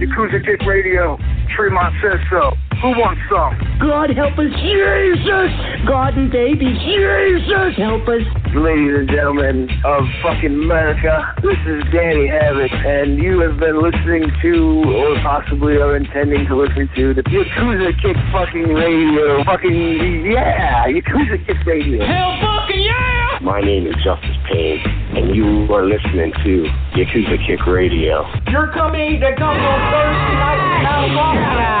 Yakuza Kick Radio. Tremont says so. Who wants some? God help us, Jesus! God and baby, Jesus help us. Ladies and gentlemen of fucking America, this is Danny Havoc, and you have been listening to, or possibly are intending to listen to, the Yakuza Kick fucking radio. Fucking, yeah! Yakuza Kick radio. Hell fucking yeah! My name is Justice Payne, and you are listening to Yakuza Kick Radio. You're coming to come on Thursday night in California.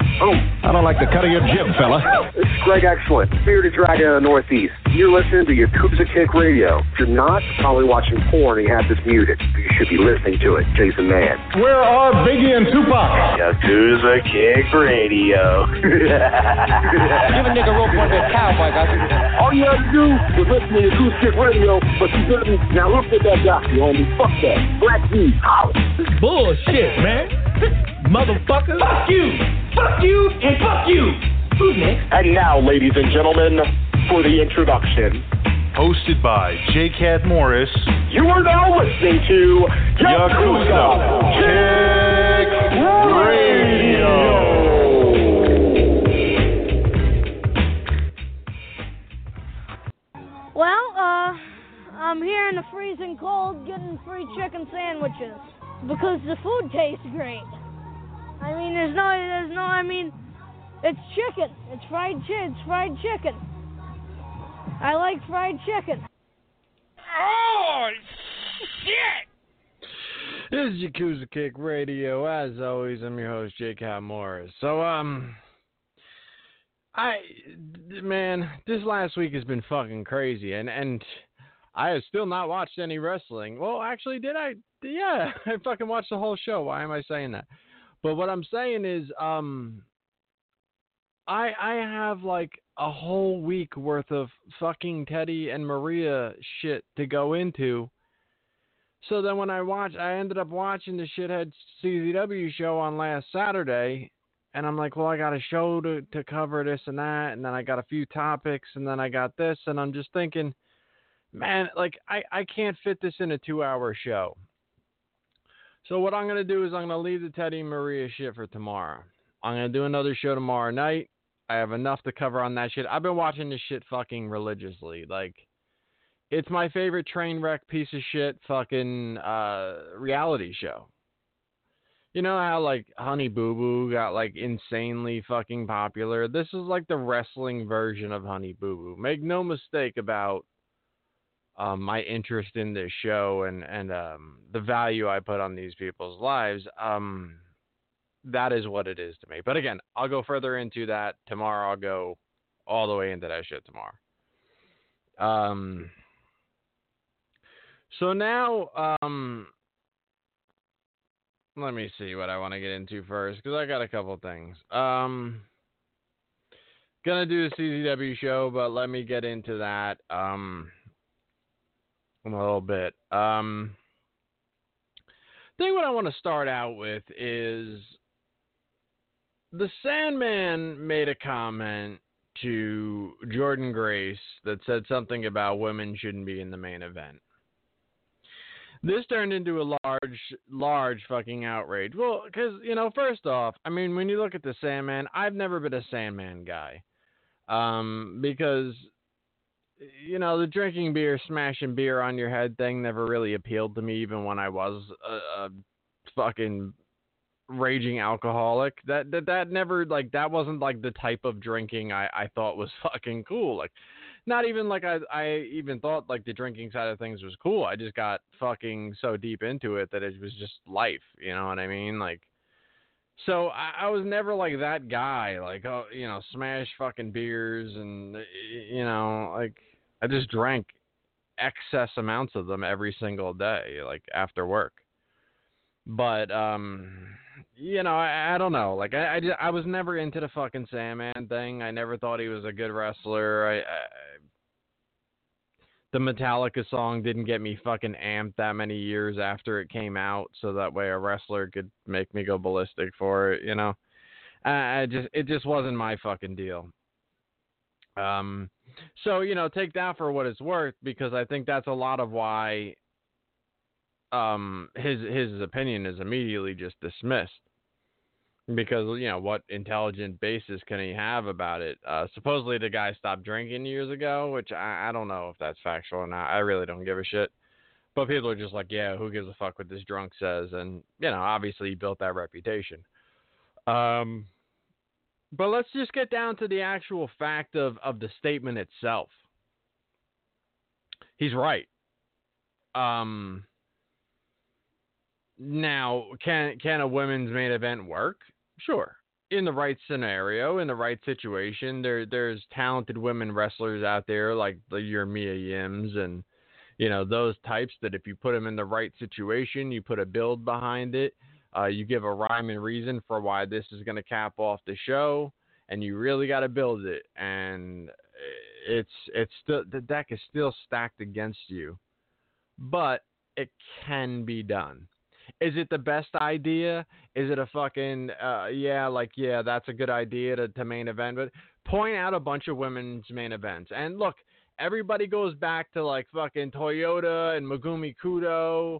Oh, I don't like the cut of your jib, fella. This is Greg Excellent, Bearded Dragon of the Northeast. You're listening to Yakuza Kick Radio. If you're not, probably watching porn and you have this muted. You should be listening to it. Jason Mann. Where are Biggie and Tupac? Yakuza Kick Radio. Give a nigga rope on that cowboy, guys. All you have to do is listen to Yakuza Kick Radio, but you didn't. Now look at that guy, you homie. Fuck that. Black D. Holla. Bullshit, man. Motherfucker. Fuck you. Fuck you and fuck you. Who's next? And now, ladies and gentlemen, for the introduction. Hosted by J. Cat Morris. You are now listening to Yakuza Kick Radio. Well, uh, I'm here in the freezing cold getting free chicken sandwiches because the food tastes great. I mean, there's no, there's no, I mean, it's chicken. It's fried chicken. It's fried chicken. I like fried chicken. Oh, shit. This is Yakuza Kick Radio. As always, I'm your host, Jake Cat Morris. So, um, I, man, this last week has been fucking crazy, and and I have still not watched any wrestling. Well, actually, did I? Yeah, I fucking watched the whole show. Why am I saying that? But what I'm saying is, um, I I have like a whole week worth of fucking Teddy and Maria shit to go into. So then when I watch, I ended up watching the shithead CZW show on last Saturday, and I'm like, well, I got a show to to cover this and that, and then I got a few topics, and then I got this, and I'm just thinking, man, like I I can't fit this in a two hour show. So what I'm gonna do is I'm gonna leave the Teddy Maria shit for tomorrow. I'm gonna do another show tomorrow night. I have enough to cover on that shit. I've been watching this shit fucking religiously. Like, it's my favorite train wreck piece of shit fucking uh, reality show. You know how like Honey Boo Boo got like insanely fucking popular? This is like the wrestling version of Honey Boo Boo. Make no mistake about um, my interest in this show and and um, the value I put on these people's lives. Um, that is what it is to me. But again, I'll go further into that tomorrow. I'll go all the way into that shit tomorrow. Um, So now, um, let me see what I want to get into first because I got a couple things. Um, gonna do the CZW show, but let me get into that um in a little bit. Um, I think what I want to start out with is the Sandman made a comment to Jordynne Grace that said something about women shouldn't be in the main event. This turned into a large, large fucking outrage. Well, because, you know, first off, I mean, when you look at the Sandman, I've never been a Sandman guy. Um, because, you know, the drinking beer, smashing beer on your head thing never really appealed to me, even when I was a, a fucking raging alcoholic. That that that never like that wasn't like the type of drinking I I thought was fucking cool. Like not even like I I even thought like the drinking side of things was cool. I just got fucking so deep into it that it was just life. You know what I mean? Like so I, I was never like that guy. Like oh you know smash fucking beers and you know like I just drank excess amounts of them every single day like after work. But um you know, I, I don't know. Like I, I, I was never into the fucking Sandman thing. I never thought he was a good wrestler. I, I the Metallica song didn't get me fucking amped that many years after it came out, so that way a wrestler could make me go ballistic for it. You know, I, I just it just wasn't my fucking deal. Um, so you know, take that for what it's worth because I think that's a lot of why um his his opinion is immediately just dismissed because you know what intelligent basis can he have about it? Uh, supposedly the guy stopped drinking years ago, which I, I don't know if that's factual or not. I really don't give a shit. But people are just like, yeah, who gives a fuck what this drunk says? And you know, obviously he built that reputation. Um, but let's just get down to the actual fact of of the statement itself. He's right. Um. Now, can can a women's main event work? Sure. In the right scenario, in the right situation, there there's talented women wrestlers out there like your Mia Yims and you know those types that if you put them in the right situation, you put a build behind it, uh, you give a rhyme and reason for why this is going to cap off the show, and you really got to build it. And it's it's still the deck is still stacked against you, but it can be done. Is it the best idea? Is it a fucking uh, yeah, like yeah, that's a good idea to, to main event, but point out a bunch of women's main events. And look, everybody goes back to like fucking Toyota and Megumi Kudo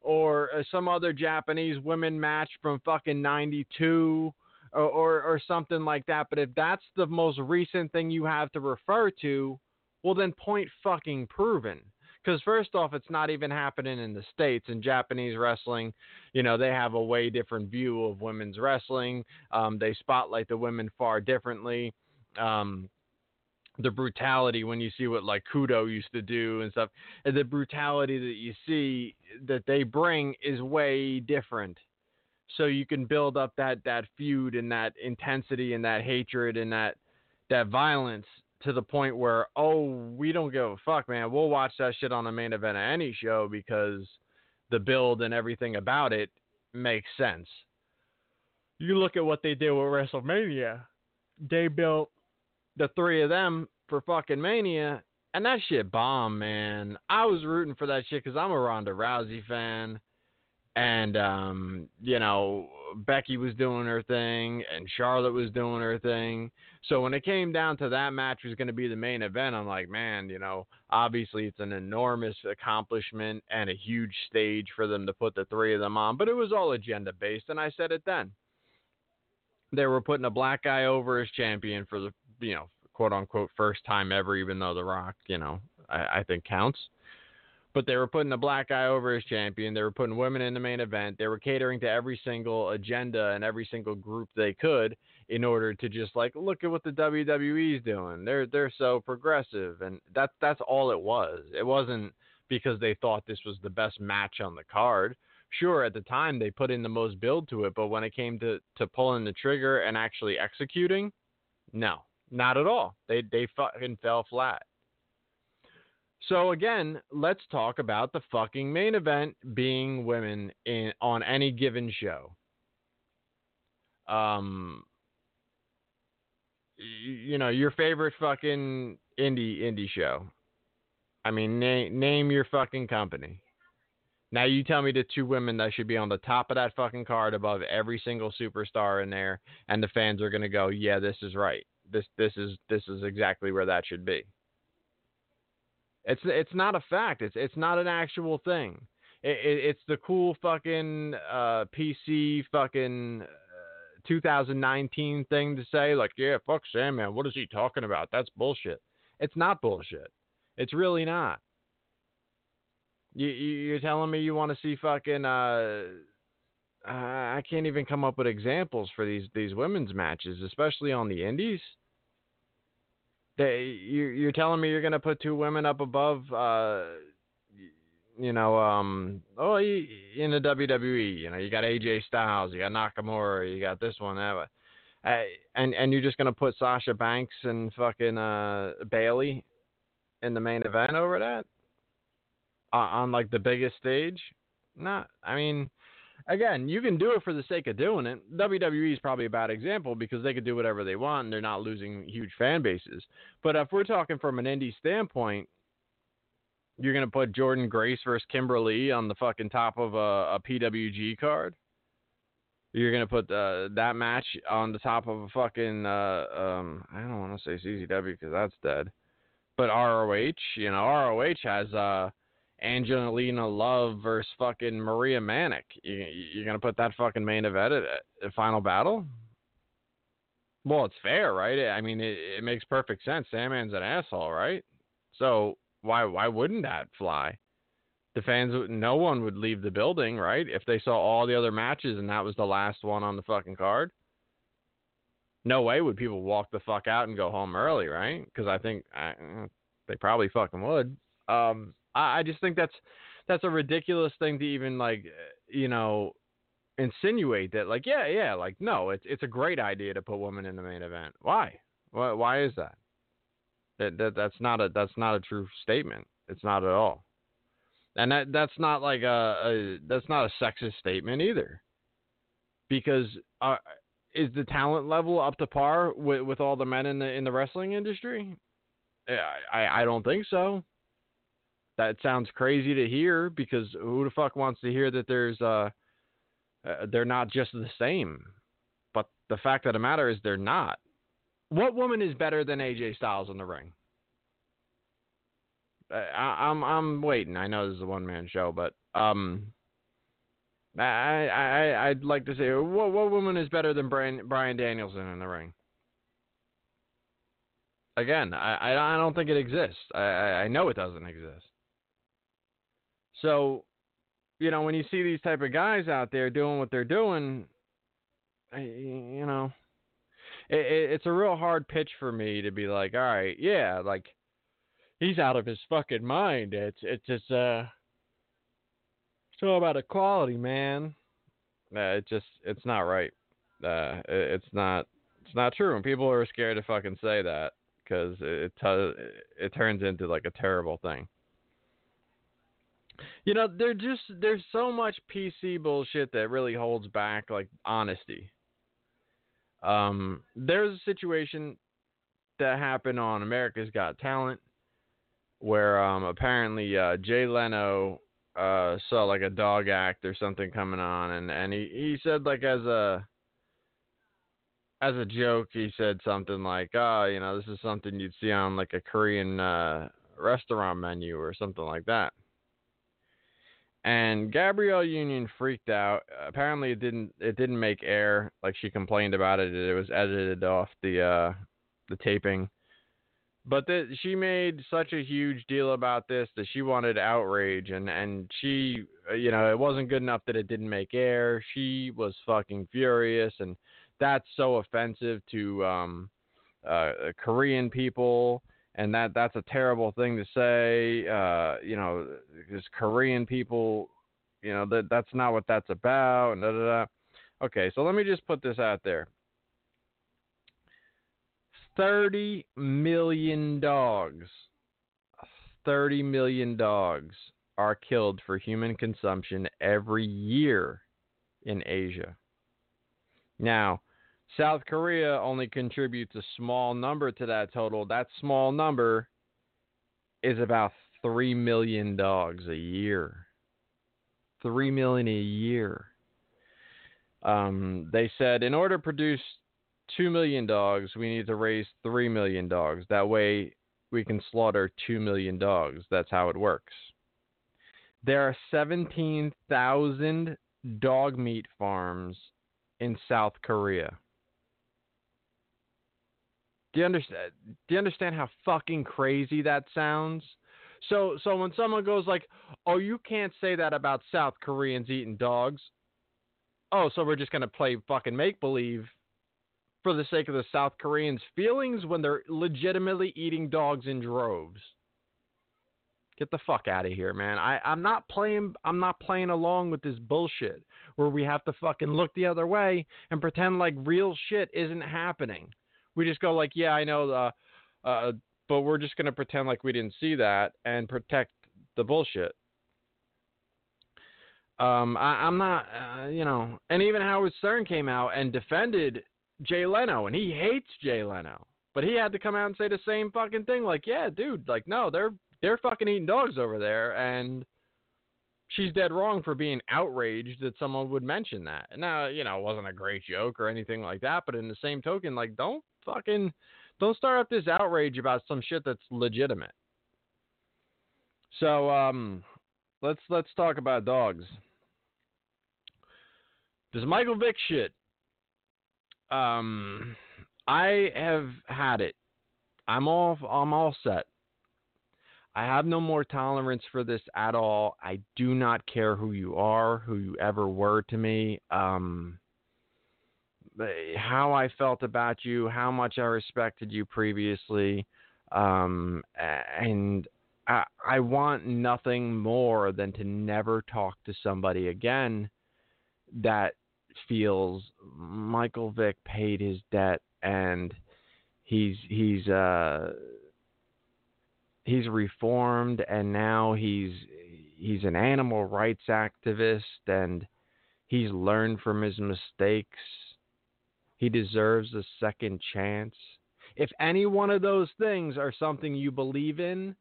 or uh, some other Japanese women match from fucking 92 or, or, or something like that. But if that's the most recent thing you have to refer to, well then point fucking proven. Because first off, it's not even happening in the states. In Japanese wrestling, you know, they have a way different view of women's wrestling. Um, they spotlight the women far differently. Um, the brutality when you see what like Kudo used to do and stuff, and the brutality that you see that they bring is way different. So you can build up that that feud and that intensity and that hatred and that that violence to the point where oh we don't give a fuck man. We'll watch that shit on the main event of any show because the build and everything about it makes sense. You look at what they did with wrestlemania. They built the three of them for fucking mania and that shit bomb man i was rooting for that shit because i'm a ronda rousey fan and um, you know Becky was doing her thing and Charlotte was doing her thing. So when it came down to that match was going to be the main event, I'm like, man, you know, obviously it's an enormous accomplishment and a huge stage for them to put the three of them on, but it was all agenda based, and I said it then. They were putting a black guy over as champion for the, you know, quote unquote first time ever, even though The Rock, you know, I, I think counts but they were putting a black guy over as champion. They were putting women in the main event. They were catering to every single agenda and every single group they could in order to just like look at what the WWE's doing. They're they're so progressive, and that's that's all it was. It wasn't because they thought this was the best match on the card. Sure, at the time they put in the most build to it, but when it came to to pulling the trigger and actually executing, no, not at all. They they fucking fell flat. So again, let's talk about the fucking main event being women in on any given show. Um, you know your favorite fucking indie indie show. I mean, name name your fucking company. Now you tell me the two women that should be on the top of that fucking card above every single superstar in there, and the fans are gonna go, yeah, this is right. This this is this is exactly where that should be. It's it's not a fact. It's it's not an actual thing. It, it, it's the cool fucking uh, PC fucking 2019 thing to say, like, yeah, fuck Sandman. What is he talking about? That's bullshit. It's not bullshit. It's really not. You, you are telling me you want to see fucking uh, uh, I can't even come up with examples for these these women's matches, especially on the indies. They you you're telling me you're gonna put two women up above uh you know, um, oh, in the WWE, you know, you got AJ Styles, you got Nakamura, you got this one, that and and you're just gonna put Sasha Banks and fucking uh, Bayley in the main event over that uh, on like the biggest stage? Not, I mean, again, you can do it for the sake of doing it. WWE is probably a bad example because they could do whatever they want and they're not losing huge fan bases. But if we're talking from an indie standpoint, you're gonna put Jordynne Grace versus Kimber Lee on the fucking top of a, a PWG card. You're gonna put uh, that match on the top of a fucking uh, um, I don't want to say CZW because that's dead, but ROH. You know ROH has uh, Angelina Love versus fucking Maria Manic. You, you're gonna put that fucking main event at, at Final Battle? Well, it's fair, right? I mean, it, it makes perfect sense. Sandman's an asshole, right? So why why wouldn't that fly? The fans, no one would leave the building, right? If they saw all the other matches and that was the last one on the fucking card. No way would people walk the fuck out and go home early, right? Because I think I, they probably fucking would. Um, I, I just think that's that's a ridiculous thing to even like, you know, insinuate that like, yeah, yeah, like no, it's it's a great idea to put women in the main event. Why? Why, why is that? That, that that's not a that's not a true statement. It's not at all. And that that's not like a, a that's not a sexist statement either. Because uh, is the talent level up to par with, with all the men in the in the wrestling industry? I I don't think so. That sounds crazy to hear because who the fuck wants to hear that there's uh, uh they're not just the same. But the fact of the matter is they're not. What woman is better than AJ Styles in the ring? I, am I'm, I'm waiting. I know this is a one man show, but um, I I I'd like to say what what woman is better than Brian Bryan Danielson in the ring? Again, I I don't think it exists. I I know it doesn't exist. So, you know, when you see these type of guys out there doing what they're doing, you know, it, it's a real hard pitch for me to be like, all right, yeah, like he's out of his fucking mind. It's it's just uh, it's all about equality, man. Uh, it just it's not right. Uh, it, it's not it's not true, and people are scared to fucking say that because it it, it turns into like a terrible thing. You know, there just there's so much PC bullshit that really holds back like honesty. Um, there's a situation that happened on America's Got Talent where um, apparently uh, Jay Leno uh, saw like a dog act or something coming on, and and he he said like as a as a joke, he said something like, "Oh, you know, this is something you'd see on like a Korean uh, restaurant menu or something like that." And Gabrielle Union freaked out. Apparently, it didn't it didn't make air. Like she complained about it. It was edited off the uh, the taping. But that she made such a huge deal about this that she wanted outrage, and and she, uh, you know, it wasn't good enough that it didn't make air. She was fucking furious, and that's so offensive to um, uh, Korean people and that that's a terrible thing to say. Uh, you know, because Korean people, you know, that that's not what that's about. And da, da, da. Okay, so let me just put this out there. Thirty million dogs. 30 million dogs are killed for human consumption every year in Asia. Now, South Korea only contributes a small number to that total. That small number is about 3 million dogs a year. 3 million a year. Um, they said in order to produce 2 million dogs, we need to raise 3 million dogs. That way we can slaughter 2 million dogs. That's how it works. There are 17,000 dog meat farms in South Korea. Do you understand? Do you understand how fucking crazy that sounds? So, so when someone goes like, "Oh, you can't say that about South Koreans eating dogs," oh, so we're just gonna play fucking make believe for the sake of the South Koreans' feelings when they're legitimately eating dogs in droves. Get the fuck out of here, man. I, I'm not playing I'm not playing along with this bullshit where we have to fucking look the other way and pretend like real shit isn't happening. We just go like, yeah, I know the uh, but we're just gonna pretend like we didn't see that and protect the bullshit. Um, I, am not, uh, you know, and even Howard Stern came out and defended Jay Leno, and he hates Jay Leno, but he had to come out and say the same fucking thing. Like, yeah, dude, like, no, they're they're fucking eating dogs over there, and she's dead wrong for being outraged that someone would mention that. Now, you know, it wasn't a great joke or anything like that, but in the same token, like, don't fucking don't start up this outrage about some shit that's legitimate. So, um, let's let's talk about dogs. This Michael Vick shit. Um, I have had it. I'm all I'm all set. I have no more tolerance for this at all. I do not care who you are, who you ever were to me. Um, how I felt about you, how much I respected you previously, um, and I, I want nothing more than to never talk to somebody again that feels Michael Vick paid his debt and he's he's uh he's reformed and now he's he's an animal rights activist and he's learned from his mistakes. He deserves a second chance. If any one of those things are something you believe in,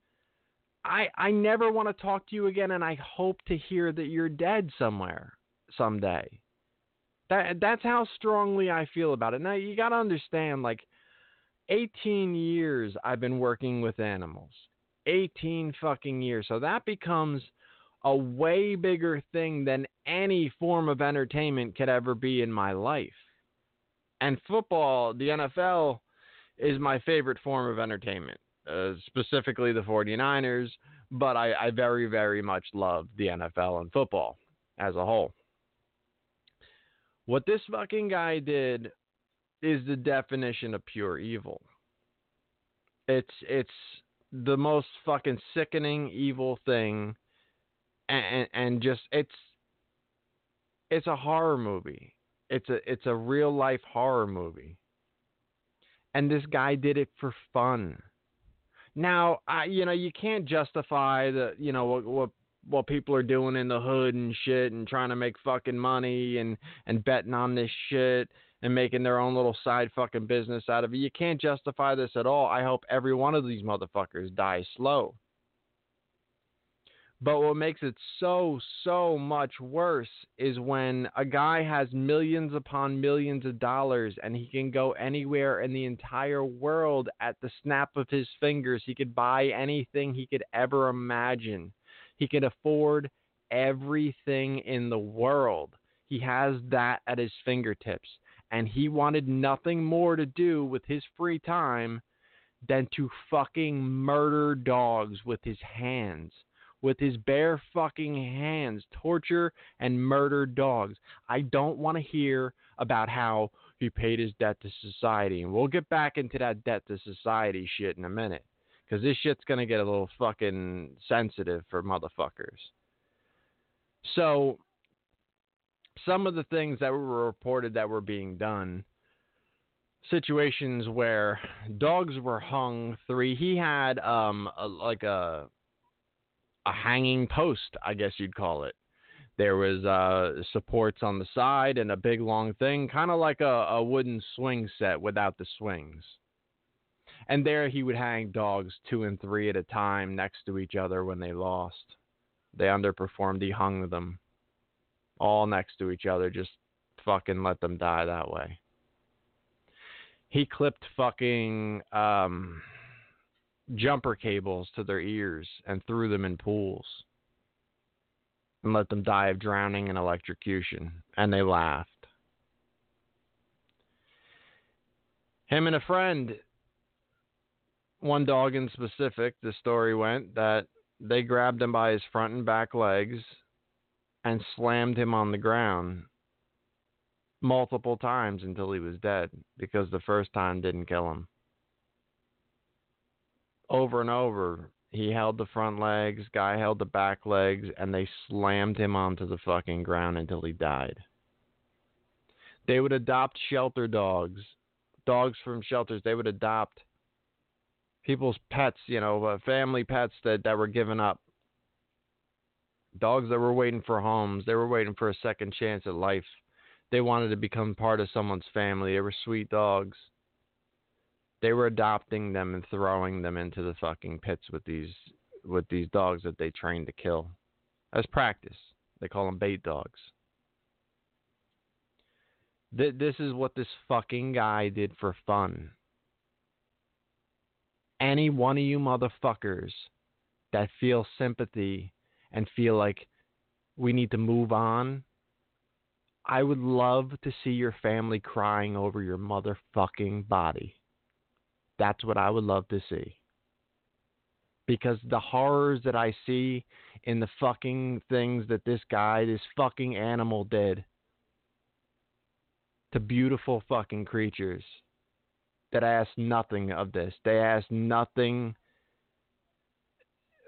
I I never want to talk to you again and I hope to hear that you're dead somewhere someday. That that's how strongly I feel about it. Now you got to understand like 18 years I've been working with animals. 18 fucking years. So that becomes a way bigger thing than any form of entertainment could ever be in my life. And football, the NFL, is my favorite form of entertainment, uh, specifically the 49ers, but I, I very, very much love the NFL and football as a whole. What this fucking guy did is the definition of pure evil. It's it's the most fucking sickening evil thing and and just it's it's a horror movie. It's a it's a real life horror movie. And this guy did it for fun. Now, I you know, you can't justify the, you know, what, what what people are doing in the hood and shit and trying to make fucking money and and betting on this shit and making their own little side fucking business out of it. You can't justify this at all. I hope every one of these motherfuckers die slow. But what makes it so, so much worse is when a guy has millions upon millions of dollars and he can go anywhere in the entire world at the snap of his fingers. He could buy anything he could ever imagine. He could afford everything in the world. He has that at his fingertips. And he wanted nothing more to do with his free time than to fucking murder dogs with his hands. With his bare fucking hands, torture and murder dogs. I don't want to hear about how he paid his debt to society. And we'll get back into that debt to society shit in a minute because this shit's gonna get a little fucking sensitive for motherfuckers. So, some of the things that were reported that were being done, situations where dogs were hung. Three, he had um a, like a a hanging post, I guess you'd call it. There was uh, supports on the side and a big long thing, kind of like a, a wooden swing set without the swings. And there he would hang dogs two and three at a time next to each other when they lost. They underperformed. He hung them all next to each other, just fucking let them die that way. He clipped fucking um, jumper cables to their ears and threw them in pools and let them die of drowning and electrocution. And they laughed. Him and a friend, one dog in specific, the story went that they grabbed him by his front and back legs and slammed him on the ground multiple times until he was dead because the first time didn't kill him. Over and over, he held the front legs, guy held the back legs, and they slammed him onto the fucking ground until he died. They would adopt shelter dogs, dogs from shelters. They would adopt people's pets, you know, uh, family pets that, that were given up. Dogs that were waiting for homes. They were waiting for a second chance at life. They wanted to become part of someone's family. They were sweet dogs. They were adopting them and throwing them into the fucking pits with these with these dogs that they trained to kill as practice. They call them bait dogs. Th- this is what this fucking guy did for fun. Any one of you motherfuckers that feel sympathy and feel like we need to move on, I would love to see your family crying over your motherfucking body. That's what I would love to see. Because the horrors that I see in the fucking things that this guy, this fucking animal did to beautiful fucking creatures that asked nothing of this. They asked nothing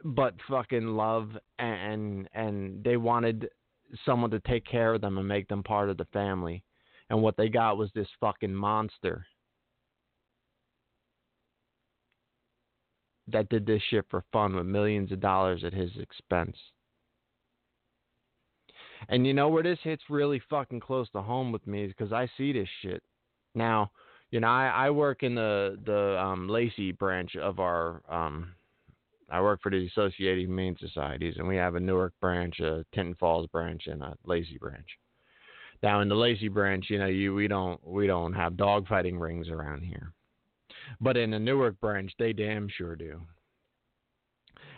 but fucking love and and they wanted someone to take care of them and make them part of the family. And what they got was this fucking monster that did this shit for fun with millions of dollars at his expense. And you know where this hits really fucking close to home with me is because I see this shit. Now, you know, I, I work in the the um, Lacey branch of our. Um, I work for the Associated Humane Societies, and we have a Newark branch, a Tinton Falls branch, and a Lacey branch. Now, in the Lacey branch, you know, you we don't we don't have dog fighting rings around here. But in the Newark branch, they damn sure do.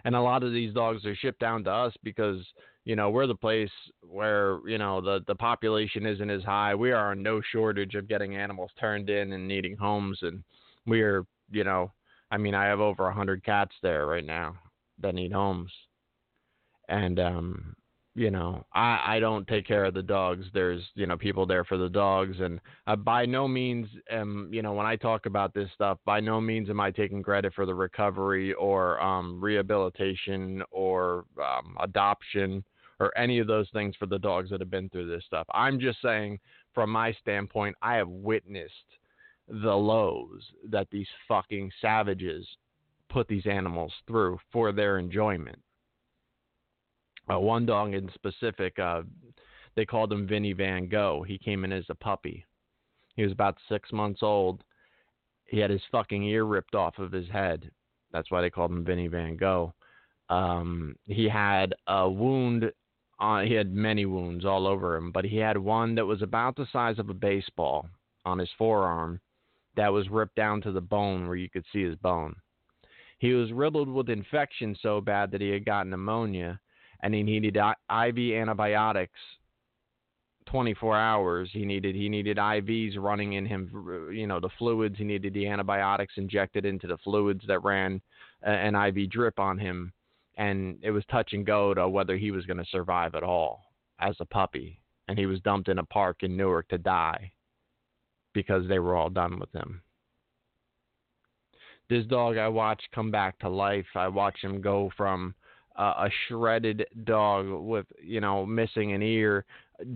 And a lot of these dogs are shipped down to us because, you know, we're the place where, you know, the, the population isn't as high. We are no shortage of getting animals turned in and needing homes. And we are, you know, I mean, I have over a 100 cats there right now that need homes. And, um, you know, I I don't take care of the dogs. There's you know people there for the dogs, and uh, by no means am you know when I talk about this stuff, by no means am I taking credit for the recovery or um, rehabilitation or um, adoption or any of those things for the dogs that have been through this stuff. I'm just saying, from my standpoint, I have witnessed the lows that these fucking savages put these animals through for their enjoyment uh, one dog in specific, uh, they called him Vinny Van Gogh. He came in as a puppy. He was about six months old. He had his fucking ear ripped off of his head. That's why they called him Vinny Van Gogh. Um, he had a wound. On, he had many wounds all over him, but he had one that was about the size of a baseball on his forearm that was ripped down to the bone where you could see his bone. He was riddled with infection so bad that he had gotten pneumonia and he needed IV antibiotics 24 hours. He needed he needed IVs running in him, you know, the fluids. He needed the antibiotics injected into the fluids that ran uh, an IV drip on him, and it was touch and go to whether he was going to survive at all as a puppy. And he was dumped in a park in Newark to die because they were all done with him. This dog I watched come back to life. I watched him go from uh, a shredded dog with you know missing an ear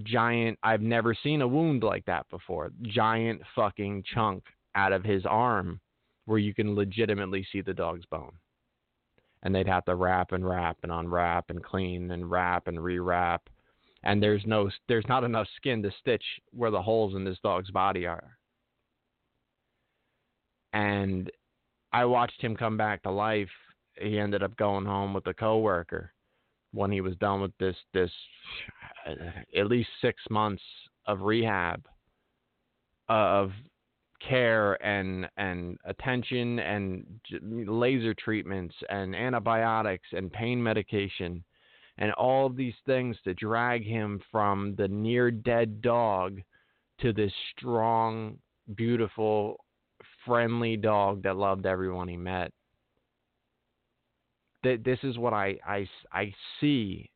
giant i've never seen a wound like that before giant fucking chunk out of his arm where you can legitimately see the dog's bone and they'd have to wrap and wrap and unwrap and clean and wrap and rewrap, and there's no there's not enough skin to stitch where the holes in this dog's body are. And I watched him come back to life. He ended up going home with a coworker when he was done with this this uh, at least six months of rehab uh, of care and and attention and laser treatments and antibiotics and pain medication and all of these things to drag him from the near dead dog to this strong beautiful friendly dog that loved everyone he met this is what I, I, I see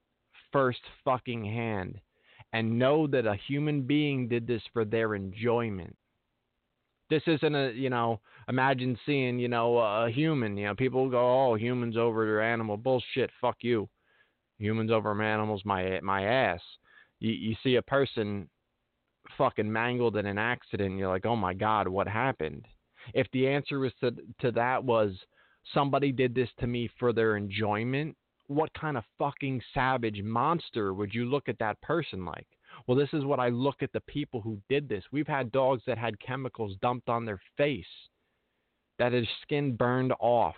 first fucking hand and know that a human being did this for their enjoyment. This isn't a, you know, imagine seeing, you know, a human. You know, people go, oh, humans over their animal. Bullshit. Fuck you. Humans over animals, my my ass. You, you see a person fucking mangled in an accident, you're like, oh my god, what happened? If the answer was to to that was somebody did this to me for their enjoyment, what kind of fucking savage monster would you look at that person like? Well, this is what I look at the people who did this. We've had dogs that had chemicals dumped on their face, that his skin burned off,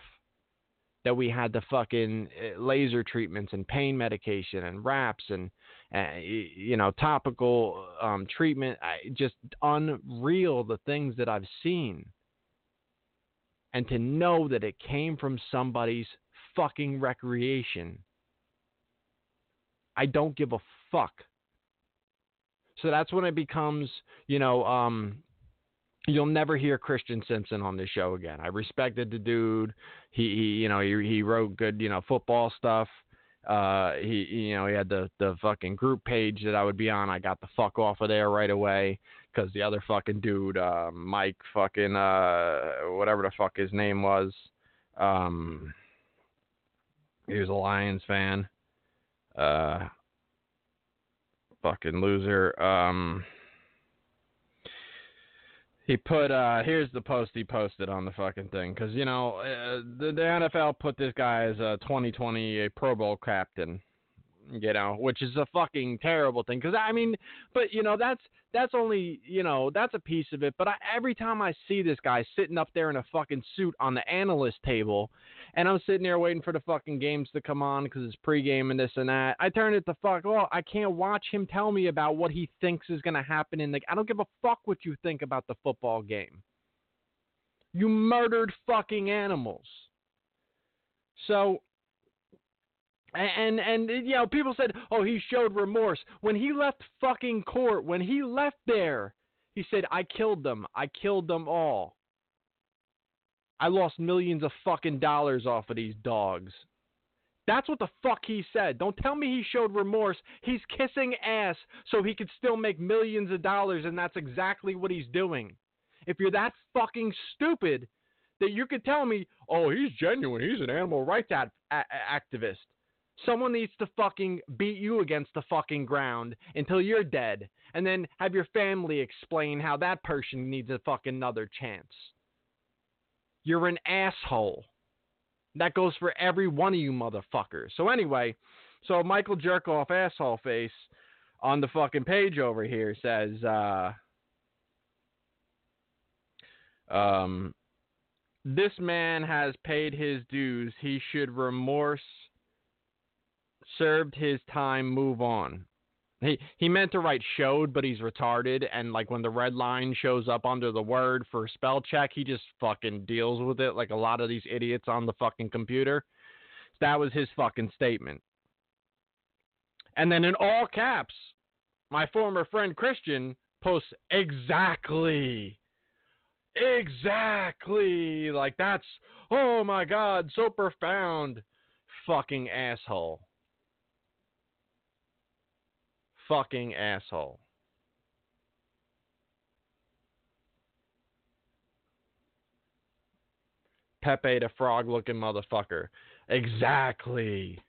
that we had the fucking eh, laser treatments and pain medication and wraps and, uh, you know, topical um, treatment. I, just unreal the things that I've seen and to know that it came from somebody's fucking recreation. I don't give a fuck. So that's when it becomes, you know, um, you'll never hear Christian Simpson on this show again. I respected the dude. He, he you know, he, he wrote good, you know, football stuff. Uh, he, you know, he had the the fucking group page that I would be on. I got the fuck off of there right away because the other fucking dude, uh, Mike, fucking uh, whatever the fuck his name was, um, he was a Lions fan. Uh, fucking loser. Um, he put uh here's the post he posted on the fucking thing because you know uh, the, the NFL put this guy as a 2020 a Pro Bowl captain, you know, which is a fucking terrible thing because I mean, but you know that's that's only you know that's a piece of it. But I, every time I see this guy sitting up there in a fucking suit on the analyst table, and I'm sitting there waiting for the fucking games to come on because it's pregame and this and that, I turn it the fuck off. I can't watch him tell me about what he thinks is gonna happen in the. I don't give a fuck what you think about the football game. You murdered fucking animals. So and, and you know people said oh he showed remorse. When he left fucking court when he left there he said i killed them. I killed them all. I lost millions of fucking dollars off of these dogs. That's what the fuck he said. Don't tell me he showed remorse. He's kissing ass so he could still make millions of dollars and that's exactly what he's doing. If you're that fucking stupid that you could tell me oh he's genuine. He's an animal rights ad- a- activist Someone needs to fucking beat you against the fucking ground until you're dead, and then have your family explain how that person needs a fucking another chance. You're an asshole. That goes for every one of you motherfuckers. So anyway, so Michael Jerkoff asshole face on the fucking page over here says, uh, um, this man has paid his dues. He should remorse served his time, move on. He he meant to write showed, but he's retarded, and like when the red line shows up under the word for spell check, he just fucking deals with it like a lot of these idiots on the fucking computer. That was his fucking statement. And then in all caps, my former friend Christian posts exactly. Exactly. Like that's oh my god, so profound. Fucking asshole. Fucking asshole. Pepe the frog looking motherfucker. Exactly.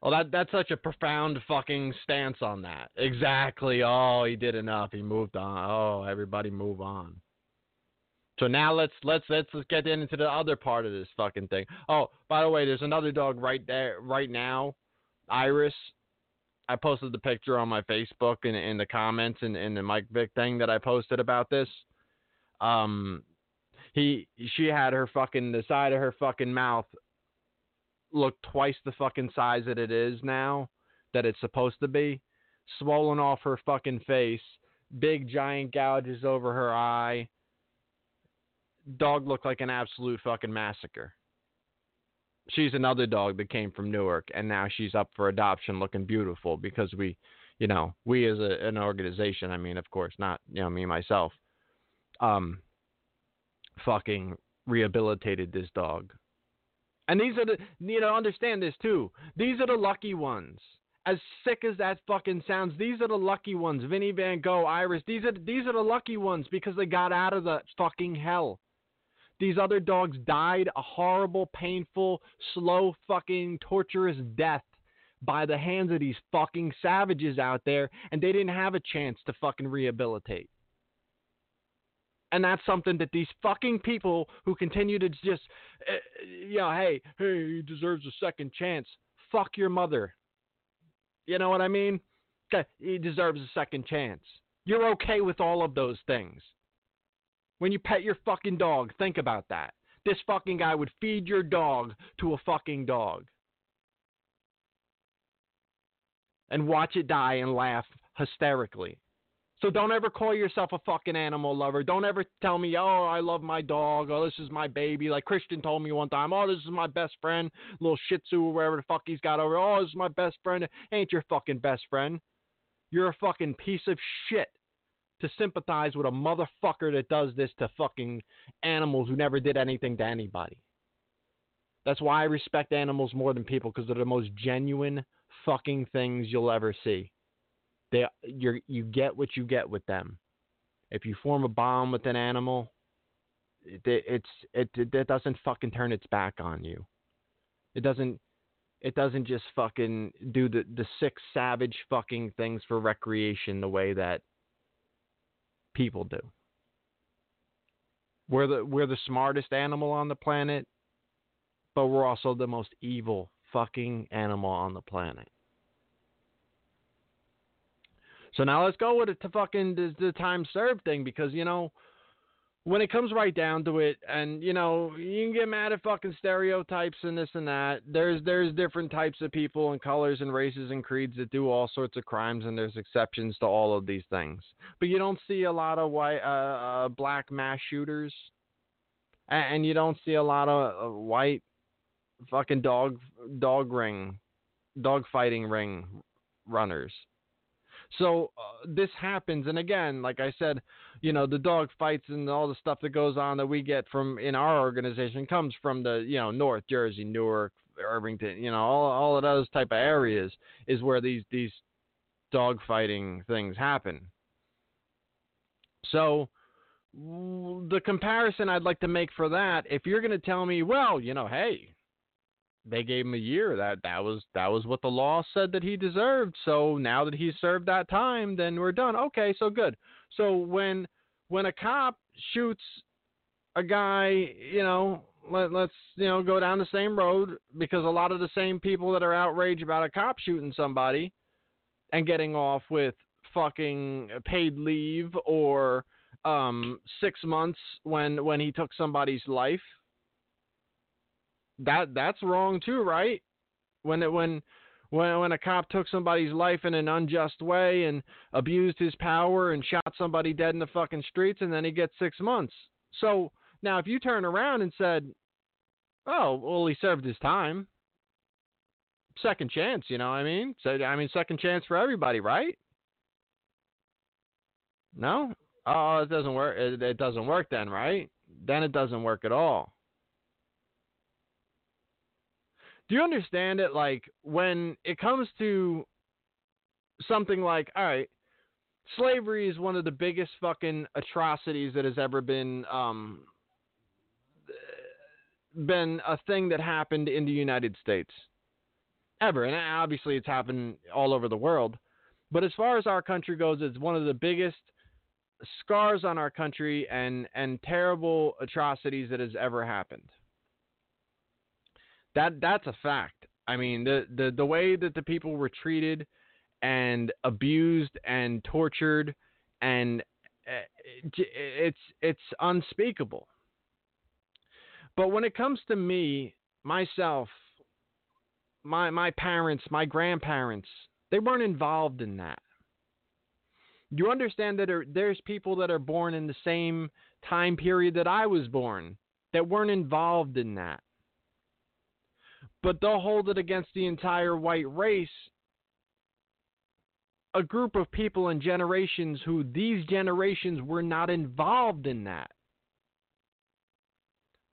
Well, that that's such a profound fucking stance on that. Exactly. Oh, he did enough. He moved on. Oh, everybody move on. So now let's let's let's let's get into the other part of this fucking thing. Oh, by the way, there's another dog right there right now, Iris. I posted the picture on my Facebook and in, the comments and in the Mike Vick thing that I posted about this. Um, he she had her fucking the side of her fucking mouth look twice the fucking size that it is now that it's supposed to be, swollen off her fucking face, big giant gouges over her eye. Dog looked like an absolute fucking massacre. She's another dog that came from Newark, and now she's up for adoption, looking beautiful because we, you know, we as a, an organization. I mean, of course, not you know me myself. Um, fucking rehabilitated this dog. And these are the, you know, understand this too. These are the lucky ones. As sick as that fucking sounds, these are the lucky ones. Vinny Van Gogh, Iris, these are these are the lucky ones because they got out of the fucking hell. These other dogs died a horrible, painful, slow, fucking, torturous death by the hands of these fucking savages out there, and they didn't have a chance to fucking rehabilitate. And that's something that these fucking people who continue to just, uh, you know, hey, hey, he deserves a second chance. Fuck your mother. You know what I mean? He deserves a second chance. You're okay with all of those things. When you pet your fucking dog, think about that. This fucking guy would feed your dog to a fucking dog. And watch it die and laugh hysterically. So don't ever call yourself a fucking animal lover. Don't ever tell me, oh, I love my dog. Oh, this is my baby. Like Christian told me one time, oh, this is my best friend, little Shih Tzu or wherever the fuck he's got over. Oh, this is my best friend. Ain't your fucking best friend. You're a fucking piece of shit to sympathize with a motherfucker that does this to fucking animals who never did anything to anybody. That's why I respect animals more than people because they're the most genuine fucking things you'll ever see. They you you get what you get with them. If you form a bond with an animal, it, it's it, it it doesn't fucking turn its back on you. It doesn't it doesn't just fucking do the the sick savage fucking things for recreation the way that people do. We're the we're the smartest animal on the planet, but we're also the most evil fucking animal on the planet. So now let's go with it to fucking the, the time served thing because you know when it comes right down to it, and you know you can get mad at fucking stereotypes and this and that. There's there's different types of people and colors and races and creeds that do all sorts of crimes, and there's exceptions to all of these things. But you don't see a lot of white uh, uh, black mass shooters, and, you don't see a lot of uh, white fucking dog dog ring, dog fighting ring runners. So uh, this happens, and again, like I said, you know, the dog fights and all the stuff that goes on that we get from in our organization comes from the you know North Jersey, Newark, Irvington, you know, all all of those type of areas is where these these dog fighting things happen. So the comparison I'd like to make for that, if you're going to tell me, well, you know, hey, they gave him a year. That that was that was what the law said that he deserved. So now that he's served that time, then we're done. Okay, so good. So when when a cop shoots a guy, you know, let, let's you know go down the same road because a lot of the same people that are outraged about a cop shooting somebody and getting off with fucking paid leave or um, six months when when he took somebody's life that that's wrong too, right? When it when when when a cop took somebody's life in an unjust way and abused his power and shot somebody dead in the fucking streets and then he gets 6 months. So now if you turn around and said, "Oh, well he served his time." Second chance, you know what I mean? So I mean second chance for everybody, right? No? Oh, it doesn't work. It, it doesn't work then, right? Then it doesn't work at all. Do you understand it? Like when it comes to something like, all right, slavery is one of the biggest fucking atrocities that has ever been um, been a thing that happened in the United States ever, and obviously it's happened all over the world. But as far as our country goes, it's one of the biggest scars on our country and and terrible atrocities that has ever happened. That that's a fact. I mean, the the the way that the people were treated and abused and tortured and uh, it's it's unspeakable. But when it comes to me, myself, my my parents, my grandparents, they weren't involved in that. You understand that there's people that are born in the same time period that I was born that weren't involved in that. But they'll hold it against the entire white race a group of people and generations who these generations were not involved in that.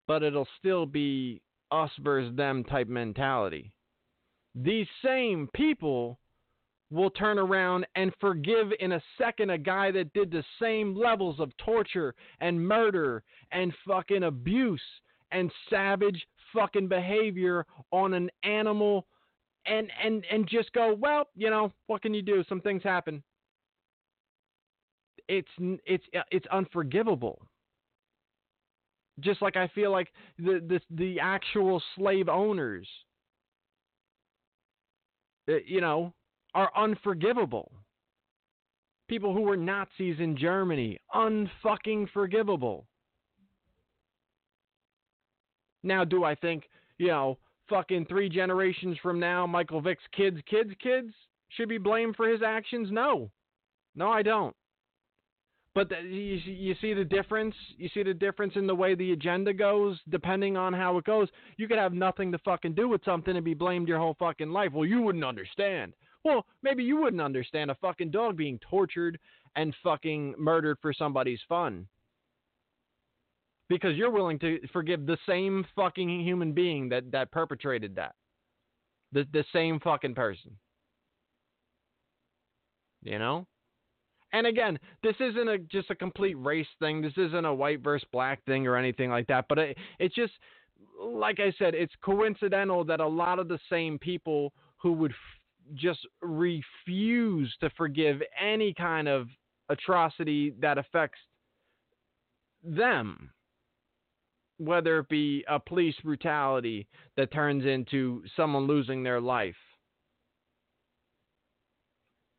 But it'll still be us versus them type mentality. These same people will turn around and forgive in a second a guy that did the same levels of torture and murder and fucking abuse and savage fucking behavior on an animal and and and just go, well, you know, what can you do? Some things happen. It's it's it's unforgivable. Just like I feel like the the the actual slave owners, uh, you know, are unforgivable. People who were Nazis in Germany, unfucking forgivable. Now, do I think, you know, fucking three generations from now, Michael Vick's kids, kids, kids should be blamed for his actions? No. No, I don't. But the, you, you see the difference? You see the difference in the way the agenda goes, depending on how it goes? You could have nothing to fucking do with something and be blamed your whole fucking life. Well, you wouldn't understand. Well, maybe you wouldn't understand a fucking dog being tortured and fucking murdered for somebody's fun because you're willing to forgive the same fucking human being that that perpetrated that. The the same fucking person. You know? And again, this isn't a just a complete race thing. This isn't a white versus black thing or anything like that, but it, it's just like I said, it's coincidental that a lot of the same people who would f- just refuse to forgive any kind of atrocity that affects them whether it be a police brutality that turns into someone losing their life.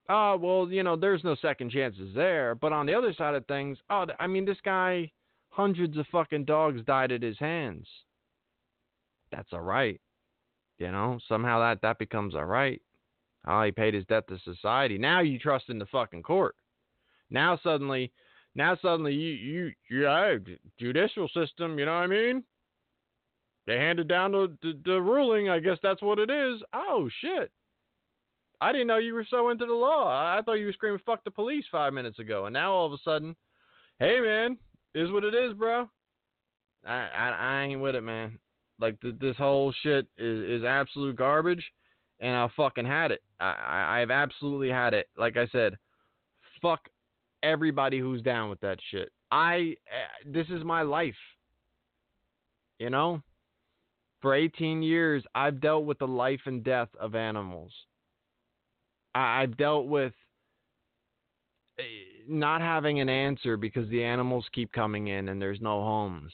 Oh, well, you know, there's no second chances there. But on the other side of things, oh, I mean, this guy, hundreds of fucking dogs died at his hands. That's all right. You know, somehow that, that becomes all right. Oh, he paid his debt to society. Now you trust in the fucking court. Now suddenly now suddenly you you yeah judicial system, you know what I mean? They handed down the, the, the ruling. I guess that's what it is. Oh shit! I didn't know you were so into the law. I thought you were screaming "fuck the police" five minutes ago, and now all of a sudden, hey man, is what it is, bro. I I, I ain't with it, man. Like th- this whole shit is is absolute garbage, and I fucking had it. I, I I've absolutely had it. Like I said, fuck everybody who's down with that shit. I eh, this is my life. You know? For 18 years, I've dealt with the life and death of animals. I, I've dealt with eh, not having an answer because the animals keep coming in and there's no homes.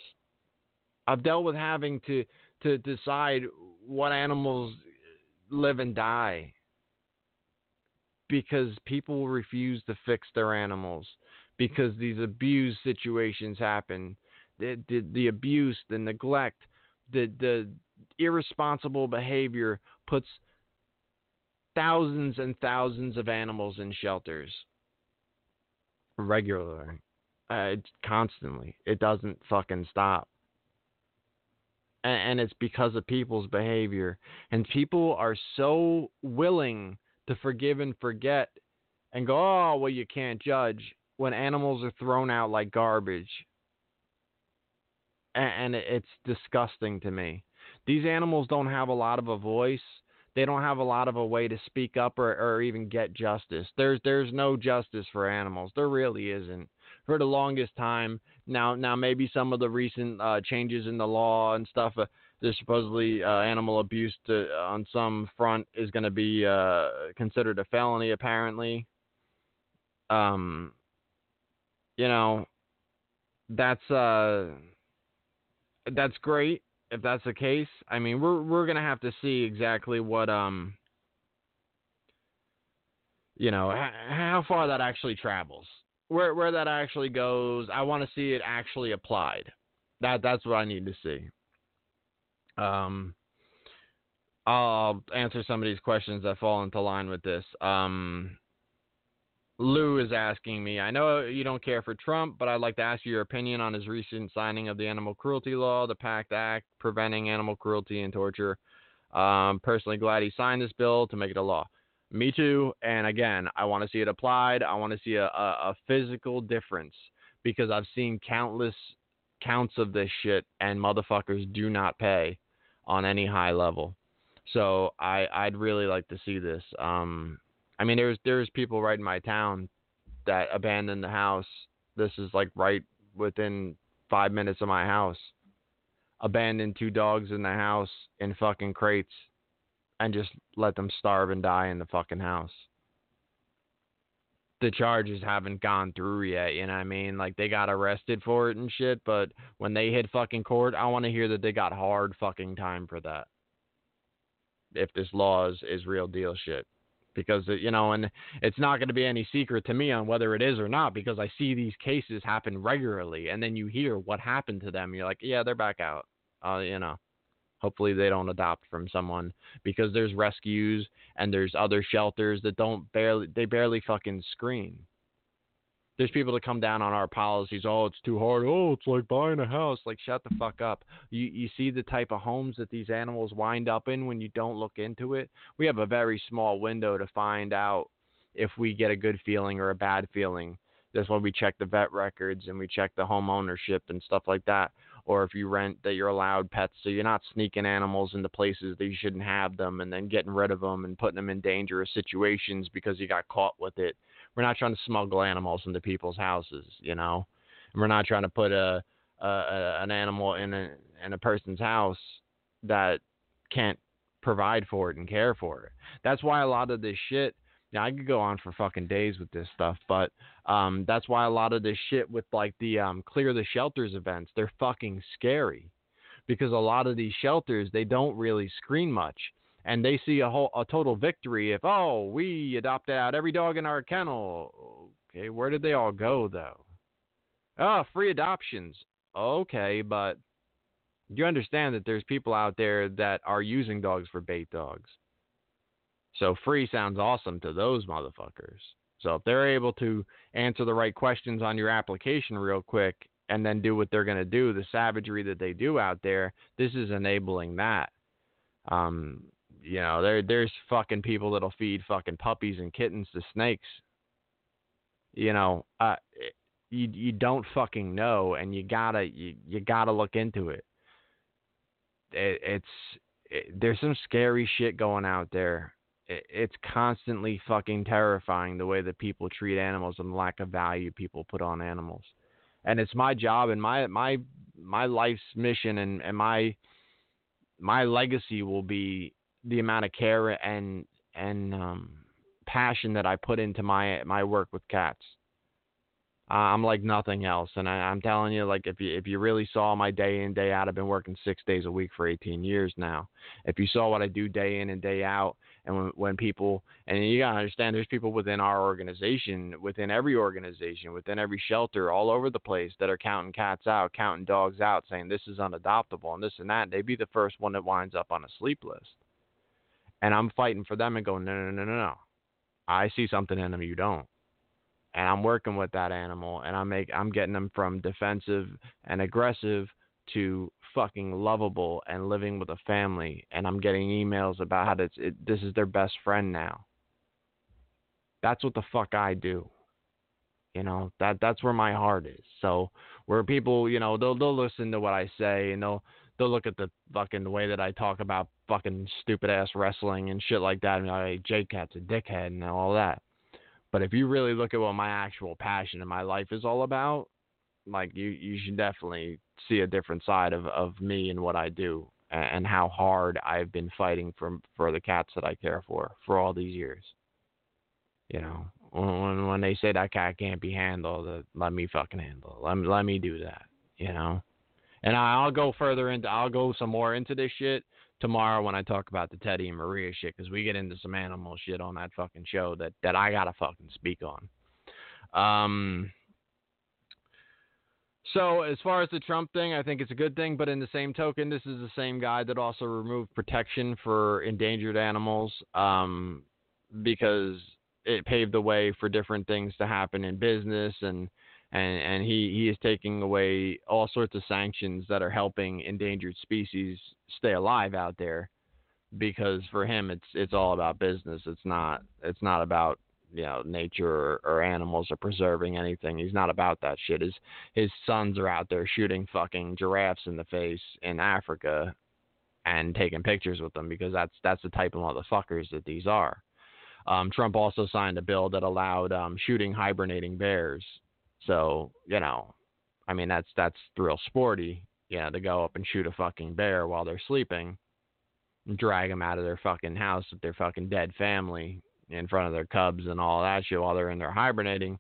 I've dealt with having to to decide what animals live and die because people refuse to fix their animals because these abuse situations happen. The, the, the abuse, the neglect, the, the irresponsible behavior puts thousands and thousands of animals in shelters regularly, uh, constantly. It doesn't fucking stop. And, and it's because of people's behavior. And people are so willing to forgive and forget and go, oh, well, you can't judge when animals are thrown out like garbage. And it's disgusting to me. These animals don't have a lot of a voice. They don't have a lot of a way to speak up or, or even get justice. There's there's no justice for animals. There really isn't. For the longest time, now now maybe some of the recent uh, changes in the law and stuff. Uh, there's supposedly uh, animal abuse to, on some front is going to be uh, considered a felony apparently. Um, you know, that's uh that's great if that's the case. I mean, we're we're to have to see exactly what um you know, h- how far that actually travels. Where where that actually goes. I want to see it actually applied. That that's what I need to see. Um I'll answer some of these questions that fall into line with this. Um Lou is asking me, I know you don't care for Trump, but I'd like to ask you your opinion on his recent signing of the animal cruelty law, the PACT Act preventing animal cruelty and torture. Um, personally glad he signed this bill to make it a law. Me too. And again, I want to see it applied. I want to see a, a, a physical difference because I've seen countless counts of this shit and motherfuckers do not pay on any high level. So I I'd really like to see this. Um, I mean, there's there's people right in my town that abandoned the house. This is like right within five minutes of my house. Abandoned two dogs in the house in fucking crates, and just let them starve and die in the fucking house. The charges haven't gone through yet, you know what I mean? Like they got arrested for it and shit, but when they hit fucking court, I want to hear that they got hard fucking time for that. If this law is, is real deal shit because you know and it's not going to be any secret to me on whether it is or not because i see these cases happen regularly and then you hear what happened to them you're like yeah they're back out uh you know hopefully they don't adopt from someone because there's rescues and there's other shelters that don't barely they barely fucking screen there's people that come down on our policies. Oh, it's too hard. Oh, it's like buying a house. Like, shut the fuck up. You you see the type of homes that these animals wind up in when you don't look into it. We have a very small window to find out if we get a good feeling or a bad feeling. That's why we check the vet records and we check the home ownership and stuff like that. Or if you rent, that you're allowed pets, so you're not sneaking animals into places that you shouldn't have them and then getting rid of them and putting them in dangerous situations because you got caught with it we're not trying to smuggle animals into people's houses, you know. And we're not trying to put a, a, a an animal in a in a person's house that can't provide for it and care for it. That's why a lot of this shit. Yeah, I could go on for fucking days with this stuff, but um, that's why a lot of this shit with like the um, clear the shelters events, they're fucking scary because a lot of these shelters they don't really screen much and they see a whole a total victory if oh we adopted out every dog in our kennel. Okay, where did they all go though? Oh, free adoptions. Okay, but you understand that there's people out there that are using dogs for bait dogs. So free sounds awesome to those motherfuckers. So if they're able to answer the right questions on your application real quick and then do what they're going to do, the savagery that they do out there, this is enabling that. Um, you know, there there's fucking people that'll feed fucking puppies and kittens to snakes. You know, uh, you you don't fucking know, and you gotta you you gotta look into it. it it's it, there's some scary shit going out there. It, it's constantly fucking terrifying the way that people treat animals and the lack of value people put on animals. And it's my job and my my my life's mission and, and my my legacy will be the amount of care and and um, passion that I put into my my work with cats. Uh, I'm like nothing else, and I, I'm telling you, like if you if you really saw my day in day out, I've been working six days a week for 18 years now. If you saw what I do day in and day out, and when, when people and you gotta understand, there's people within our organization, within every organization, within every shelter, all over the place that are counting cats out, counting dogs out, saying this is unadoptable and this and that. They'd be the first one that winds up on a sleep list and I'm fighting for them and going, no, no, no, no, no. I see something in them you don't, and I'm working with that animal, and I make I'm getting them from defensive and aggressive to fucking lovable and living with a family, and I'm getting emails about how this it, this is their best friend now. That's what the fuck I do. You know that that's where my heart is. So where people, you know, they'll they'll listen to what I say and they'll they'll look at the fucking way that I talk about fucking stupid ass wrestling and shit like that, and like Jake Cat's a dickhead and all that. But if you really look at what my actual passion in my life is all about, like you you should definitely see a different side of of me and what I do and, how hard I've been fighting for for the cats that I care for for all these years. You know, when when they say that cat can't be handled, uh, let me fucking handle it. Let me let me do that. You know. And I'll go further into I'll go some more into this shit tomorrow when I talk about the Teddy and Maria shit because we get into some animal shit on that fucking show that that I gotta fucking speak on. Um. So as far as the Trump thing, I think it's a good thing, but in the same token, this is the same guy that also removed protection for endangered animals, um, because it paved the way for different things to happen in business and and and he he is taking away all sorts of sanctions that are helping endangered species stay alive out there because for him it's it's all about business. It's not it's not about you know nature or, or animals or preserving anything. He's not about that shit. His his sons are out there shooting fucking giraffes in the face in Africa and taking pictures with them because that's that's the type of motherfuckers that these are. Um, Trump also signed a bill that allowed um, shooting hibernating bears. So, you know, I mean that's that's real sporty, you know, to go up and shoot a fucking bear while they're sleeping drag them out of their fucking house with their fucking dead family in front of their cubs and all that shit while they're in there hibernating.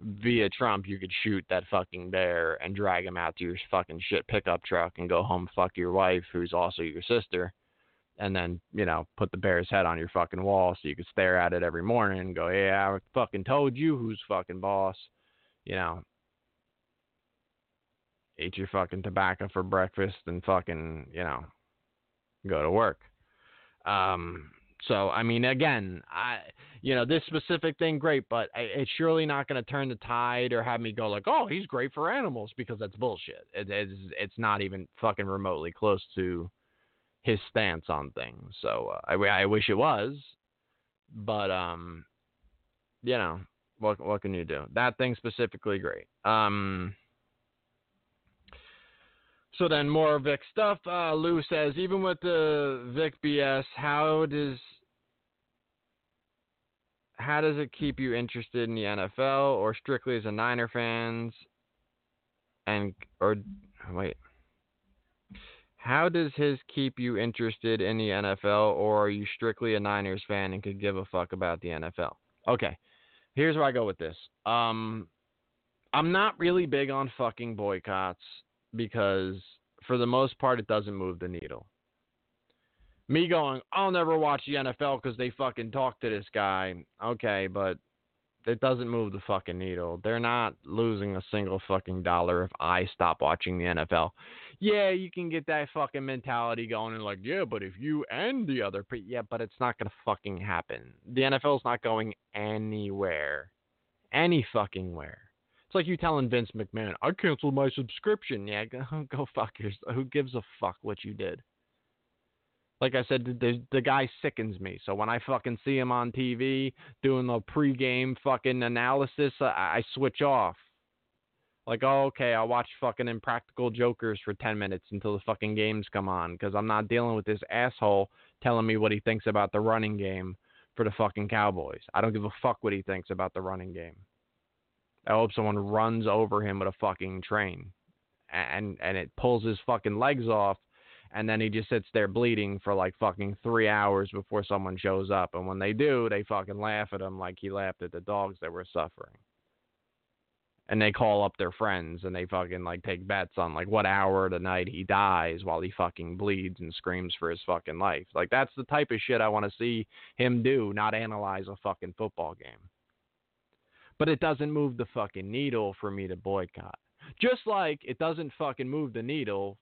Via Trump, you could shoot that fucking bear and drag him out to your fucking shit pickup truck and go home fuck your wife, who's also your sister, and then you know put the bear's head on your fucking wall so you could stare at it every morning and go, yeah, I fucking told you who's fucking boss you know, eat your fucking tobacco for breakfast and fucking, you know, go to work. Um, so I mean, again, I, you know, this specific thing, great, but it's surely not going to turn the tide or have me go like, oh, he's great for animals because that's bullshit. It, it's it's not even fucking remotely close to his stance on things. So uh, I I wish it was, but um, you know, what what can you do? That thing specifically, great. Um. So then more Vic stuff. Uh, Lou says, even with the Vic BS, how does how does it keep you interested in the NFL or strictly as a Niner fans? And or wait, how does his keep you interested in the NFL or are you strictly a Niners fan and could give a fuck about the NFL? Okay here's where I go with this. Um, I'm not really big on fucking boycotts because for the most part it doesn't move the needle. Me going, I'll never watch the NFL because they fucking talk to this guy. Okay, but it doesn't move the fucking needle. They're not losing a single fucking dollar if I stop watching the NFL. Yeah, you can get that fucking mentality going and like, yeah, but if you and the other, pe- yeah, but it's not gonna fucking happen. The NFL's not going anywhere, any fucking where. It's like you telling Vince McMahon, I canceled my subscription. Yeah, go, go fuck yourself. Who gives a fuck what you did? Like I said, the the guy sickens me. So when I fucking see him on TV doing the pregame fucking analysis, I, I switch off. Like, oh, okay, I'll watch fucking Impractical Jokers for 10 minutes until the fucking games come on because I'm not dealing with this asshole telling me what he thinks about the running game for the fucking Cowboys. I don't give a fuck what he thinks about the running game. I hope someone runs over him with a fucking train and and it pulls his fucking legs off and then he just sits there bleeding for like fucking three hours before someone shows up. And when they do, they fucking laugh at him like he laughed at the dogs that were suffering. And they call up their friends and they fucking like take bets on like what hour of the night he dies while he fucking bleeds and screams for his fucking life. Like that's the type of shit I want to see him do, not analyze a fucking football game. But it doesn't move the fucking needle for me to boycott. Just like it doesn't fucking move the needle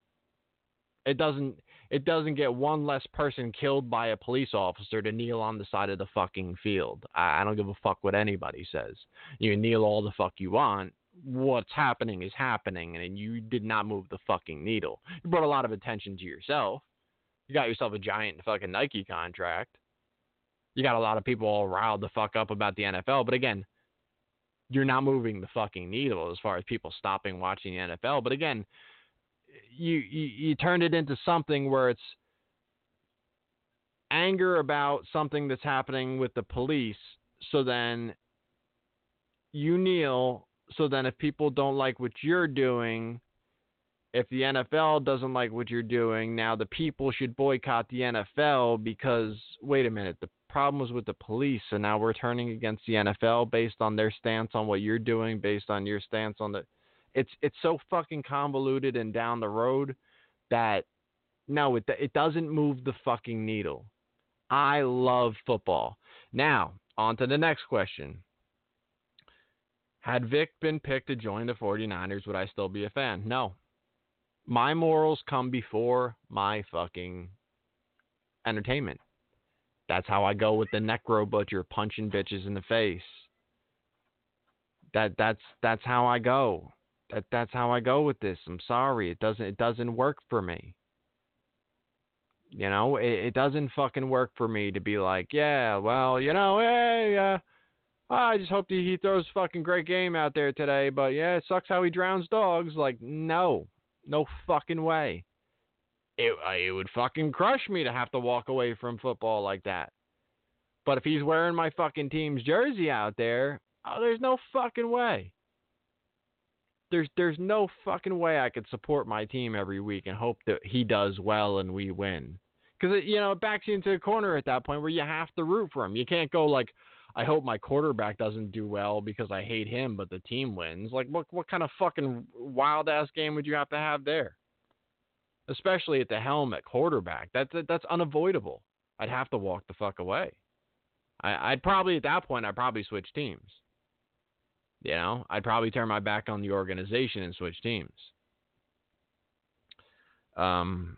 it doesn't it doesn't get one less person killed by a police officer to kneel on the side of the fucking field. I, I don't give a fuck what anybody says. You kneel all the fuck you want. What's happening is happening, and you did not move the fucking needle. You brought a lot of attention to yourself. You got yourself a giant fucking Nike contract. You got a lot of people all riled the fuck up about the NFL, but again, you're not moving the fucking needle as far as people stopping watching the NFL. But again, you, you you turned it into something where it's anger about something that's happening with the police. So then you kneel. So then if people don't like what you're doing, if the NFL doesn't like what you're doing, now the people should boycott the NFL because wait a minute, the problem was with the police, so now we're turning against the NFL based on their stance on what you're doing, based on your stance on the. It's it's so fucking convoluted and down the road that no, it it doesn't move the fucking needle. I love football. Now, on to the next question. Had Vic been picked to join the 49ers, would I still be a fan? No. My morals come before my fucking entertainment. That's how I go with the necro butcher punching bitches in the face. That that's that's how I go. That that's how I go with this. I'm sorry. It doesn't it doesn't work for me. You know, it, it doesn't fucking work for me to be like, yeah, well, you know, hey, uh, I just hope that he throws a fucking great game out there today, but yeah, it sucks how he drowns dogs. Like, no, no fucking way. It it would fucking crush me to have to walk away from football like that. But if he's wearing my fucking team's jersey out there, oh, there's no fucking way. There's there's no fucking way I could support my team every week and hope that he does well and we win. Because uh, you know it backs you into a corner at that point where you have to root for him. You can't go like, I hope my quarterback doesn't do well because I hate him, but the team wins. Like, what what kind of fucking wild ass game would you have to have there? Especially at the helm at quarterback. That's that's unavoidable. I'd have to walk the fuck away. I, I'd probably at that point I'd probably switch teams. You know, I'd probably turn my back on the organization and switch teams. Um,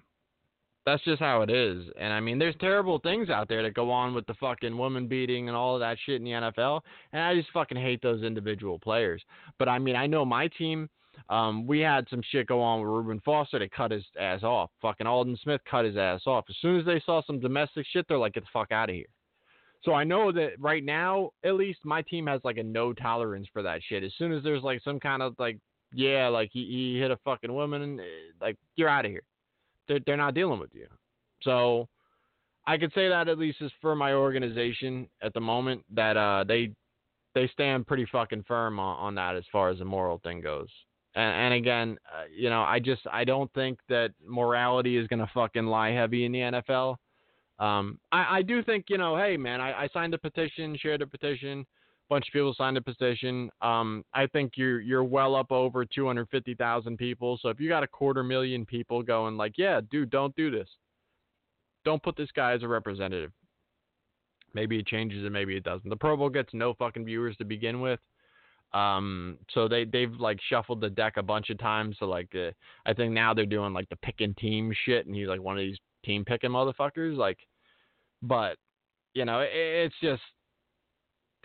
that's just how it is. And I mean, there's terrible things out there that go on with the fucking woman beating and all of that shit in the NFL. And I just fucking hate those individual players. But I mean, I know my team. Um, we had some shit go on with Reuben Foster. They cut his ass off. Fucking Aldon Smith cut his ass off. As soon as they saw some domestic shit, they're like, get the fuck out of here. So I know that right now, at least my team has like a no tolerance for that shit. As soon as there's like some kind of like, yeah, like he, he hit a fucking woman, eh, like you're out of here they're, they're not dealing with you. So I could say that at least is for my organization at the moment that uh, they they stand pretty fucking firm on, on that as far as the moral thing goes. And, and again, uh, you know, I just I don't think that morality is gonna fucking lie heavy in the NFL. Um, I, I do think you know, hey man, I, I signed a petition, shared a petition bunch of people signed a petition. Um, I think you're you're well up over 250,000 people. So if you got a quarter million people going like, yeah, dude, don't do this. Don't put this guy as a representative. Maybe it changes and maybe it doesn't. The Pro Bowl gets no fucking viewers to begin with. Um, so they they've like shuffled the deck a bunch of times. So like, uh, I think now they're doing like the picking team shit, and he's like one of these team picking motherfuckers. Like, but you know, it, it's just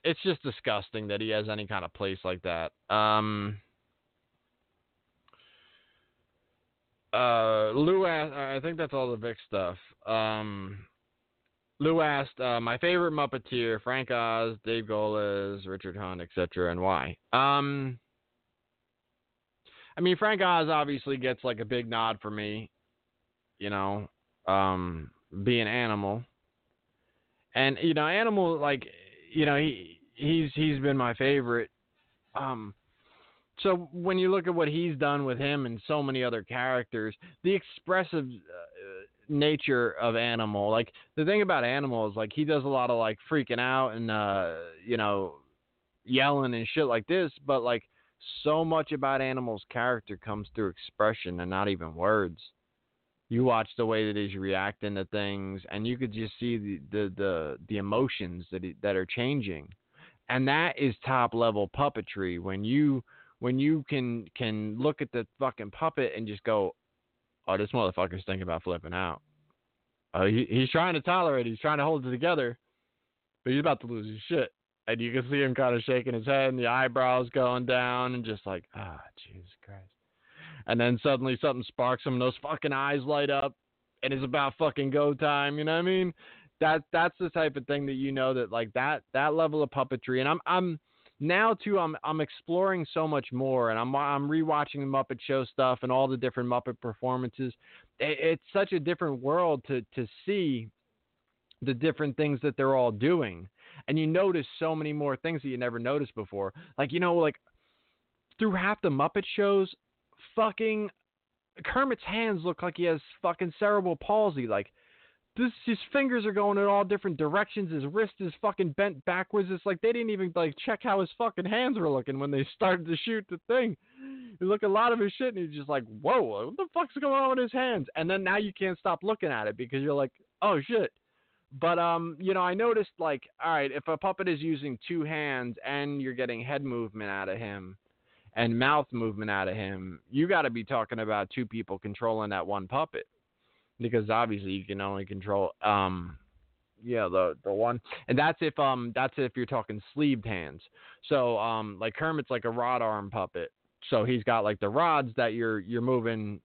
it's just disgusting that he has any kind of place like that. Um, uh, Lou asked, I think that's all the Vic stuff. Um, Lou asked, uh, my favorite Muppeteer, Frank Oz, Dave Goelz, Richard Hunt, etc., and why? Um, I mean, Frank Oz obviously gets like a big nod for me, you know, um, being Animal. And, you know, Animal, like, you know, he he's he's been my favorite. Um, so when you look at what he's done with him and so many other characters, the expressive uh, nature of Animal, like the thing about Animal is like he does a lot of like freaking out and uh, you know, yelling and shit like this, but like so much about Animal's character comes through expression and not even words. You watch the way that he's reacting to things, and you could just see the the the, the emotions that he, that are changing. And that is top level puppetry. When you when you can can look at the fucking puppet and just go oh this motherfucker's thinking about flipping out. Uh, he, he's trying to tolerate he's trying to hold it together but he's about to lose his shit. And you can see him kind of shaking his head and the eyebrows going down and just like ah oh, jesus christ and then suddenly something sparks him and those fucking eyes light up and it's about fucking go time you know what i mean that that's the type of thing that you know that like that that level of puppetry and I'm I'm now too I'm I'm exploring so much more and I'm I'm rewatching the Muppet Show stuff and all the different Muppet performances. It, it's such a different world to to see the different things that they're all doing. And you notice so many more things that you never noticed before. Like you know like through half the Muppet shows fucking Kermit's hands look like he has fucking cerebral palsy like this his fingers are going in all different directions. His wrist is fucking bent backwards. It's like they didn't even like check how his fucking hands were looking when they started to shoot the thing. You look a lot of his shit and he's just like, whoa, what the fuck's going on with his hands? And then now you can't stop looking at it because you're like, oh shit. But um, you know, I noticed like, all right, if a puppet is using two hands and you're getting head movement out of him and mouth movement out of him, you got to be talking about two people controlling that one puppet because obviously you can only control um yeah the the one and that's if um that's if you're talking sleeved hands. So um like kermit's like a rod arm puppet so he's got like the rods that you're you're moving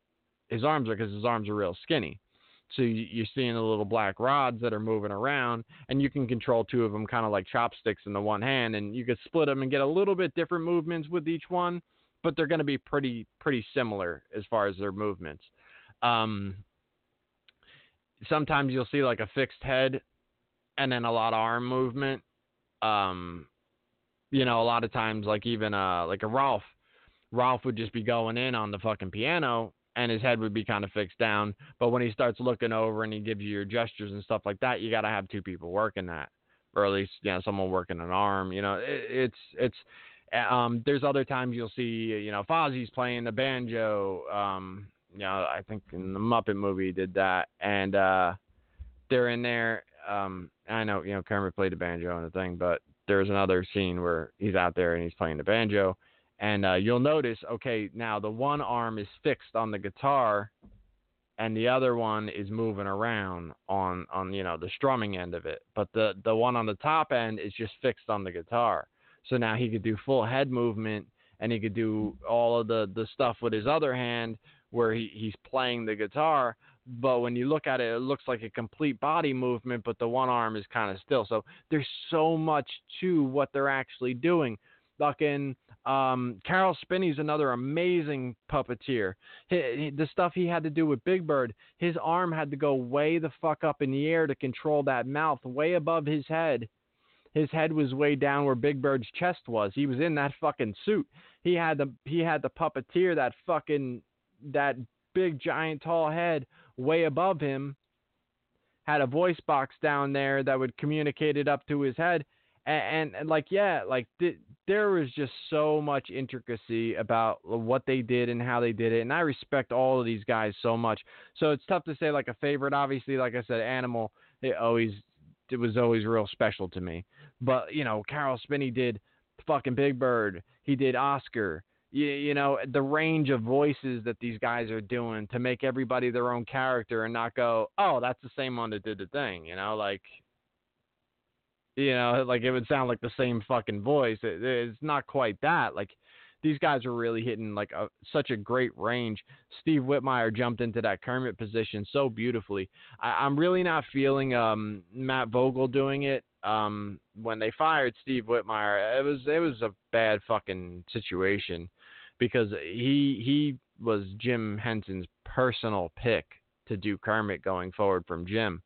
his arms are because his arms are real skinny so you, you're seeing the little black rods that are moving around and you can control two of them kind of like chopsticks in the one hand and you can split them and get a little bit different movements with each one but they're going to be pretty pretty similar as far as their movements um sometimes you'll see like a fixed head and then a lot of arm movement. Um, you know, a lot of times like even uh like a Rowlf, Rowlf would just be going in on the fucking piano and his head would be kind of fixed down. But when he starts looking over and he gives you your gestures and stuff like that, you got to have two people working that, or at least you know someone working an arm. You know, it, it's it's. Um, there's other times you'll see you know Fozzie's playing the banjo. Um, you know, I think in the Muppet movie did that, and uh, they're in there. Um, I know, you know, Kermit played the banjo and the thing, but there's another scene where he's out there and he's playing the banjo, and uh, you'll notice, okay, now the one arm is fixed on the guitar, and the other one is moving around on on you know the strumming end of it, but the the one on the top end is just fixed on the guitar. So now he could do full head movement and he could do all of the the stuff with his other hand where he, he's playing the guitar, but when you look at it, it looks like a complete body movement, but the one arm is kind of still. So there's so much to what they're actually doing. Fucking um, Caroll Spinney's another amazing puppeteer. He, he, the stuff he had to do with Big Bird, his arm had to go way the fuck up in the air to control that mouth, way above his head. His head was way down where Big Bird's chest was. He was in that fucking suit. He had the he had the puppeteer that fucking that big giant tall head way above him had a voice box down there that would communicate it up to his head and, and, and like yeah like th- there was just so much intricacy about what they did and how they did it and i respect all of these guys so much. So it's tough to say like a favorite. Obviously like i said animal it always it was always real special to me. But you know caroll spinney did fucking big bird. He did oscar. You, you know the range of voices that these guys are doing to make everybody their own character and not go oh that's the same one that did the thing you know like you know like it would sound like the same fucking voice it, it's not quite that like these guys are really hitting like a, such a great range. Steve Whitmire jumped into that Kermit position so beautifully. I, am really not feeling um, Matt Vogel doing it. Um, when they fired Steve Whitmire, it was it was a bad fucking situation because he he was Jim Henson's personal pick to do Kermit going forward from Jim.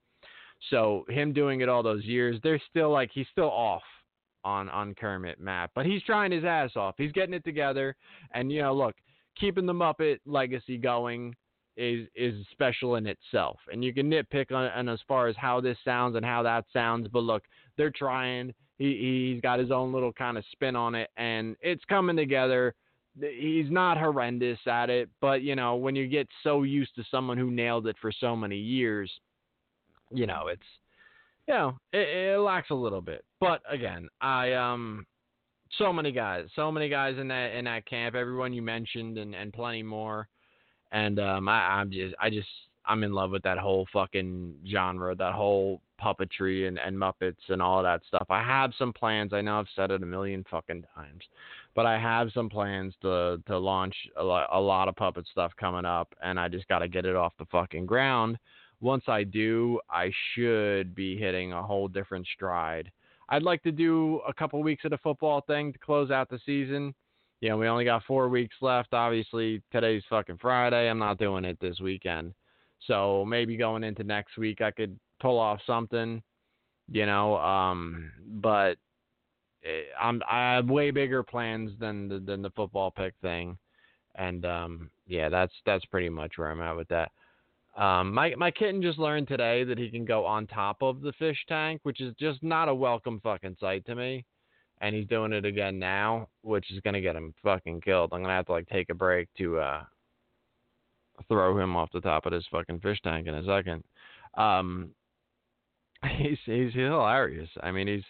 So him doing it all those years, they're still like he's still off on on Kermit Matt, but he's trying his ass off. He's getting it together, and you know, look, keeping the Muppet legacy going is is special in itself. And you can nitpick on, on as far as how this sounds and how that sounds, but look, they're trying. He he's got his own little kind of spin on it, and it's coming together he's not horrendous at it, but you know, when you get so used to someone who nailed it for so many years, you know, it's you know, it, it lacks a little bit. But again, I um so many guys, so many guys in that in that camp, everyone you mentioned and and plenty more. And um I I'm just I just I'm in love with that whole fucking genre, that whole puppetry and, and Muppets and all that stuff. I have some plans. I know I've said it a million fucking times, but I have some plans to to launch a lot, a lot of puppet stuff coming up, and I just got to get it off the fucking ground. Once I do, I should be hitting a whole different stride. I'd like to do a couple weeks of the football thing to close out the season. You know, we only got four weeks left. Obviously, today's fucking Friday. I'm not doing it this weekend. So maybe going into next week, I could pull off something, you know. Um, but eh, I'm I have way bigger plans than the, than the football pick thing, and um, yeah, that's that's pretty much where I'm at with that. Um, my my kitten just learned today that he can go on top of the fish tank, which is just not a welcome fucking sight to me. And he's doing it again now, which is gonna get him fucking killed. I'm gonna have to like take a break to uh throw him off the top of this fucking fish tank in a second. Um, he's he's hilarious. I mean, he's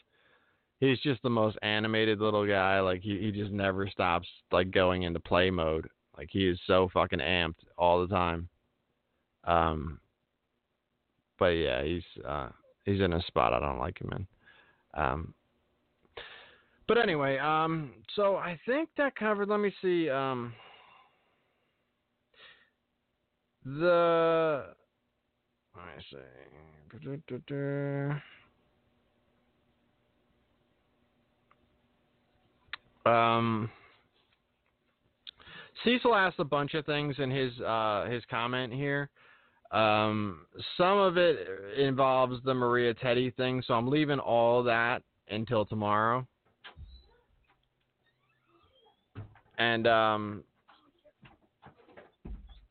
he's just the most animated little guy. Like he he just never stops like going into play mode. Like he is so fucking amped all the time. Um, but yeah, he's uh he's in a spot I don't like him in. Um, but anyway, um, so I think that covered. Let me see. Um, the I see. Um, Cecil asked a bunch of things in his uh, his comment here. Um, some of it involves the Maria Teddy thing, so I'm leaving all that until tomorrow. And um,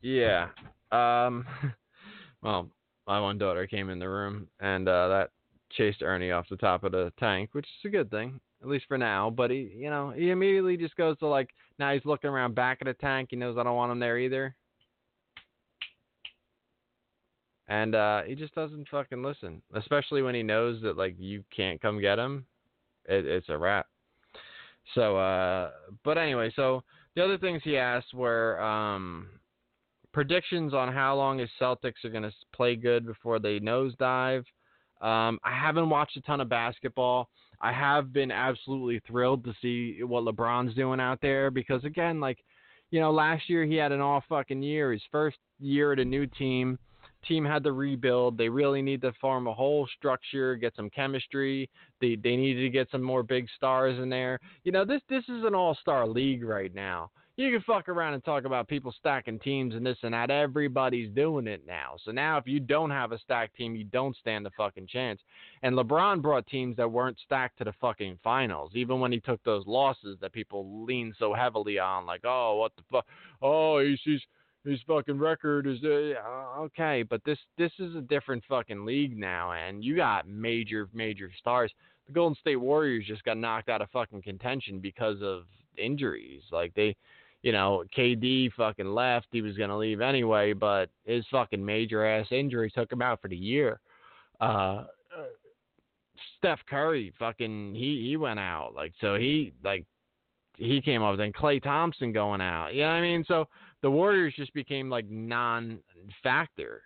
yeah, um, well, my one daughter came in the room, and uh, that chased Ernie off the top of the tank, which is a good thing, at least for now. But he, you know, he immediately just goes to like now he's looking around back of the tank. He knows I don't want him there either, and uh, he just doesn't fucking listen, especially when he knows that like you can't come get him. It, it's a wrap. So, uh, but anyway, so the other things he asked were um, predictions on how long his Celtics are going to play good before they nosedive. Um, I haven't watched a ton of basketball. I have been absolutely thrilled to see what LeBron's doing out there because again, like, you know, last year he had an all fucking year. His first year at a new team. Team had to rebuild. They really need to form a whole structure, get some chemistry. They they needed to get some more big stars in there. You know, this this is an all star league right now you can fuck around and talk about people stacking teams and this and that. Everybody's doing it now. So now if you don't have a stacked team, you don't stand a fucking chance. And LeBron brought teams that weren't stacked to the fucking finals, even when he took those losses that people lean so heavily on, like, oh, what the fuck? Oh, he's, he's his fucking record is uh, okay, but this this is a different fucking league now, and you got major major stars. The Golden State Warriors just got knocked out of fucking contention because of injuries. Like they you know, KD fucking left. He was to leave anyway, but his fucking major ass injury took him out for the year. Uh, Steph Curry fucking he he went out like so he like he came up then Klay Thompson going out. You know what I mean? So the Warriors just became like non factor.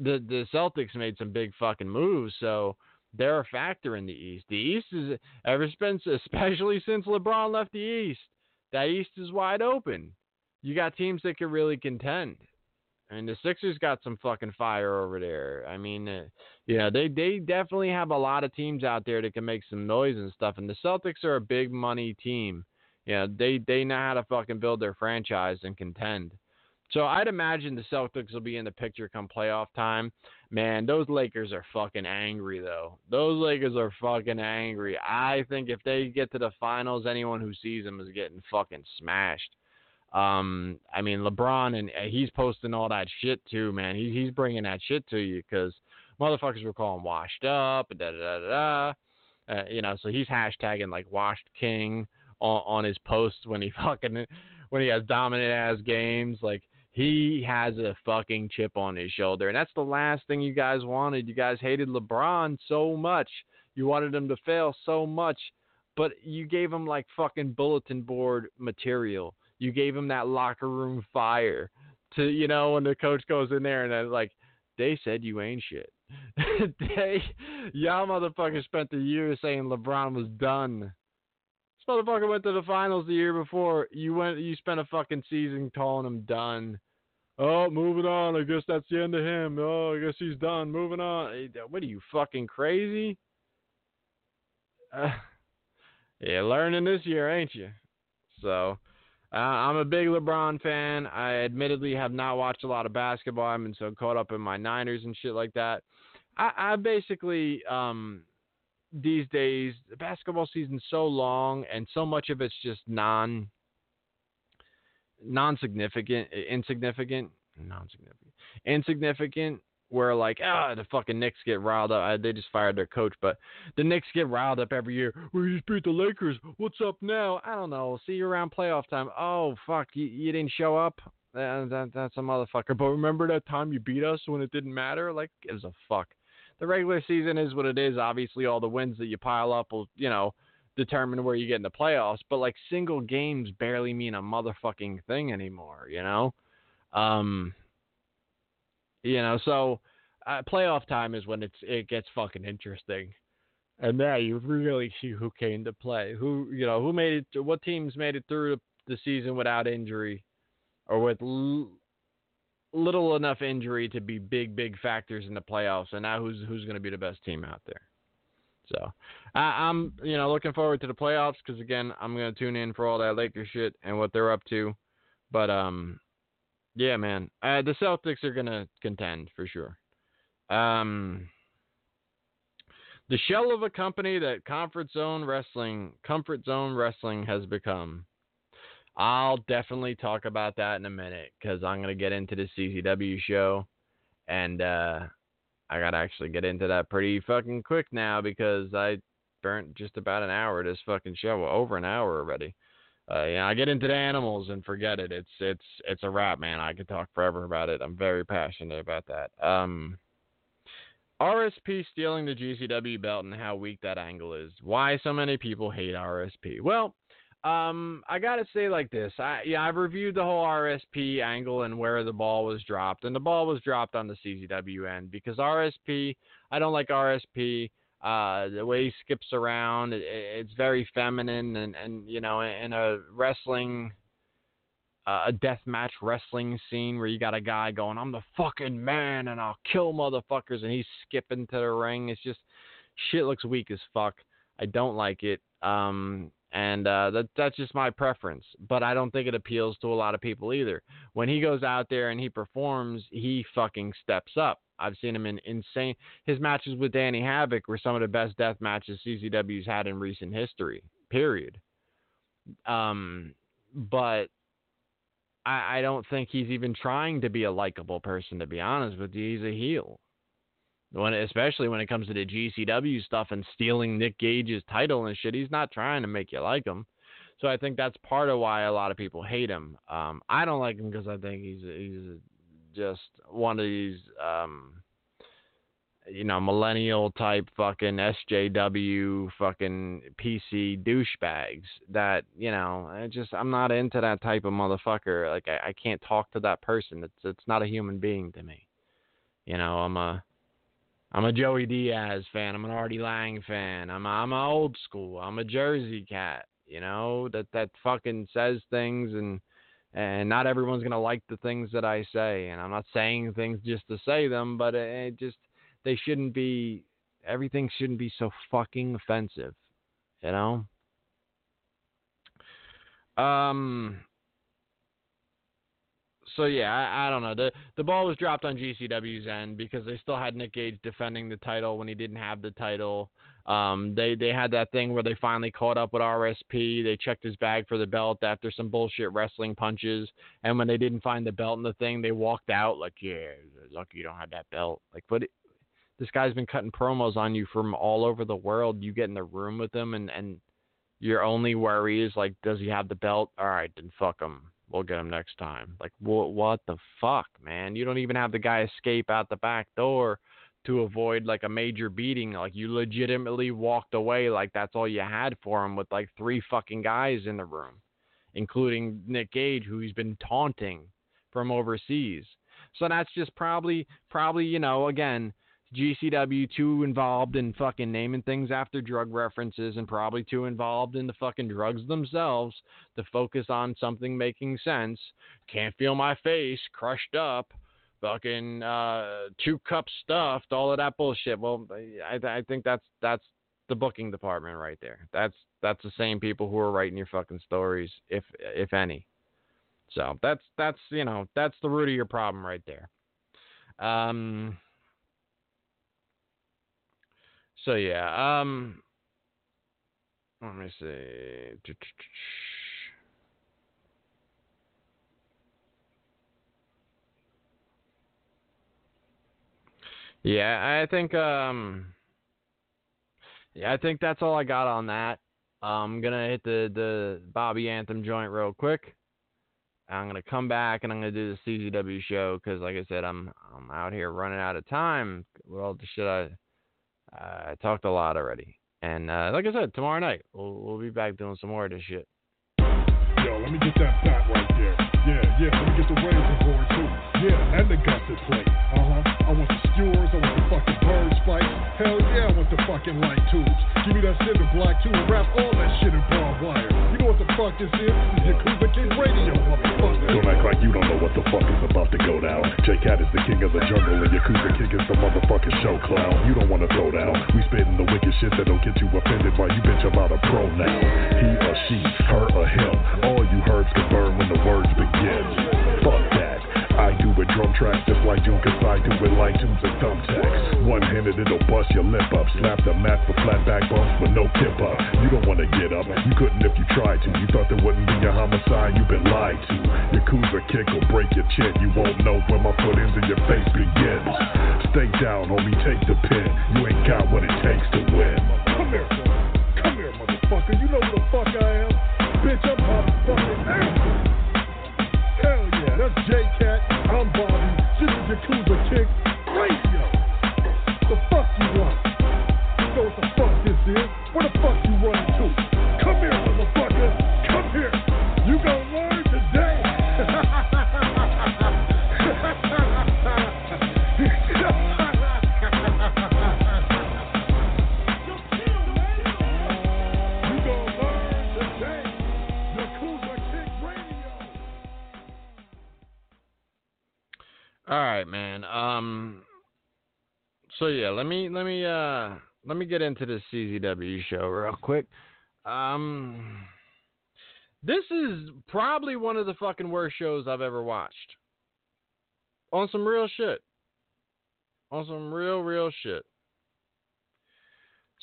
The the Celtics made some big fucking moves, so they're a factor in the East. The East is ever since especially since LeBron left the East that East is wide open. You got teams that can really contend. I mean, the Sixers got some fucking fire over there. I mean, uh, know, they they definitely have a lot of teams out there that can make some noise and stuff. And the Celtics are a big money team. You know, they they know how to fucking build their franchise and contend. So I'd imagine the Celtics will be in the picture come playoff time. Man, those Lakers are fucking angry though. Those Lakers are fucking angry. I think if they get to the finals, anyone who sees them is getting fucking smashed. Um, I mean LeBron and uh, he's posting all that shit too, man. He, he's bringing that shit to you because motherfuckers were calling washed up, da da da da. Uh, you know, so he's hashtagging like washed king on, on his posts when he fucking when he has dominant ass games. Like he has a fucking chip on his shoulder. And that's the last thing you guys wanted. You guys hated LeBron so much. You wanted him to fail so much. But you gave him like fucking bulletin board material. You gave him that locker room fire to, you know, when the coach goes in there and then like, they said you ain't shit. they, y'all motherfuckers spent the year saying LeBron was done. Motherfucker went to the finals the year before. You went. You spent a fucking season calling him done. Oh, moving on. I guess that's the end of him. Oh, I guess he's done. Moving on. What are you fucking crazy? Uh, yeah, learning this year, ain't you? So, uh, I'm a big LeBron fan. I admittedly have not watched a lot of basketball. I've been so caught up in my Niners and shit like that. I, I basically um, these days the basketball season's so long and so much of it's just non non significant insignificant non-significant, insignificant. Where like ah the fucking Knicks get riled up. They just fired their coach, but the Knicks get riled up every year. We just beat the Lakers. What's up now? I don't know. See you around playoff time. Oh fuck, you, you didn't show up. That, that that's a motherfucker. But remember that time you beat us when it didn't matter? Like gives a fuck. The regular season is what it is. Obviously, all the wins that you pile up will you know determine where you get in the playoffs. But like single games barely mean a motherfucking thing anymore. You know. Um, you know, so uh, playoff time is when it's it gets fucking interesting, and now you really see who came to play, who you know who made it, what teams made it through the season without injury, or with l- little enough injury to be big big factors in the playoffs, and now who's who's going to be the best team out there. So I, I'm you know looking forward to the playoffs because again I'm going to tune in for all that Lakers shit and what they're up to, but um yeah, man. Uh, the Celtics are gonna contend for sure. Um, the shell of a company that Comfort Zone Wrestling, Comfort Zone Wrestling has become. I'll definitely talk about that in a minute because I'm gonna get into the CZW show, and uh, I gotta actually get into that pretty fucking quick now because I burnt just about an hour this fucking show, over an hour already uh, yeah, I get into the animals and forget it. It's it's it's a wrap, man. I could talk forever about it. I'm very passionate about that. Um, RSP stealing the GCW belt and how weak that angle is. Why so many people hate RSP? Well, um, I gotta say like this. I yeah, I've reviewed the whole RSP angle and where the ball was dropped, and the ball was dropped on the CZW end because RSP. I don't like RSP. Uh, the way he skips around, it, it's very feminine, and and you know, in a wrestling, uh, a death match wrestling scene where you got a guy going, "I'm the fucking man, and I'll kill motherfuckers," and he's skipping to the ring. It's just shit looks weak as fuck. I don't like it. Um, and uh, that that's just my preference. But I don't think it appeals to a lot of people either. When he goes out there and he performs, he fucking steps up. I've seen him in insane. His matches with Danny Havoc were some of the best death matches CZW's had in recent history. Period. Um, but I, I don't think he's even trying to be a likable person. To be honest with you, he's a heel. When especially when it comes to the GCW stuff and stealing Nick Gage's title and shit, he's not trying to make you like him. So I think that's part of why a lot of people hate him. Um, I don't like him because I think he's he's just one of these um you know millennial type fucking SJW fucking PC douchebags that you know I just I'm not into that type of motherfucker like I, I can't talk to that person it's it's not a human being to me you know I'm a I'm a Joey Diaz fan I'm an Artie Lange fan I'm I'm a old school I'm a Jersey cat you know that that fucking says things and and not everyone's to like the things that I say. And I'm not saying things just to say them, but it just they shouldn't be. Everything shouldn't be so fucking offensive, you know. Um. So yeah, I, I don't know. the The ball was dropped on GCW's end because they still had Nick Gage defending the title when he didn't have the title. Um, they they had that thing where they finally caught up with RSP. They checked his bag for the belt after some bullshit wrestling punches, and when they didn't find the belt in the thing, they walked out like, "Yeah, lucky you don't have that belt." Like, but it, this guy's been cutting promos on you from all over the world. You get in the room with him, and and your only worry is like, does he have the belt? All right, then fuck him. We'll get him next time. Like, what what the fuck, man? You don't even have the guy escape out the back door to avoid like a major beating. Like you legitimately walked away like that's all you had for him with like three fucking guys in the room, including Nick Gage, who he's been taunting from overseas. So that's just probably probably, you know, again, GCW too involved in fucking naming things after drug references and probably too involved in the fucking drugs themselves to focus on something making sense. Can't feel my face, crushed up fucking uh, two cups stuffed, all of that bullshit. Well, I, I think that's that's the booking department right there. That's that's the same people who are writing your fucking stories, if if any. So that's that's you know that's the root of your problem right there. Um. So yeah. Um. Let me see. Yeah, I think um yeah, I think that's all I got on that. I'm gonna hit the the Bobby Anthem joint real quick. I'm gonna come back and I'm gonna do the CZW show because, like I said, I'm I'm out here running out of time with all the shit I I talked a lot already. And uh, like I said, tomorrow night we'll we'll be back doing some more of this shit. Yo, let me get that fat right there. Yeah, yeah, let me get the razor board too. Yeah, and the. Uh huh. I want the skewers, I want bird spikes. Hell yeah, I the fucking light tubes. Give me that cinder block too and wrap all that shit in barbed wire. You know what the fuck this is? This is Yakuza King Radio, motherfucker. Don't act like you don't know what the fuck is about to go down. J Cat is the king of the jungle and Yakuza King is the motherfucking show clown. You don't wanna throw down. We spitting the wicked shit that'll get you offended while you bitch about a pronoun. He or she, her or him. All you herbs can burn when the words begin. With drum tracks just like June, cause I do with light tunes and thumbtacks. One handed, it'll bust your lip up. Slap the mat for flat back bumps with no tip up. You don't wanna get up, you couldn't if you tried to. You thought there wouldn't be a homicide, you've been lied to. Your Yakuza kick will break your chin, you won't know where my foot ends and your face begins. Stay down, homie, take the pin. You ain't got what it takes to win. Come here, come here, motherfucker. You know who the fuck I am? Bitch, I'm motherfucking. Hell yeah, that's J Cat. I'm Bobby. This is Yakuza All right, man. Um. So yeah, let me let me uh let me get into this CZW show real quick. Um. This is probably one of the fucking worst shows I've ever watched. On some real shit. On some real real shit.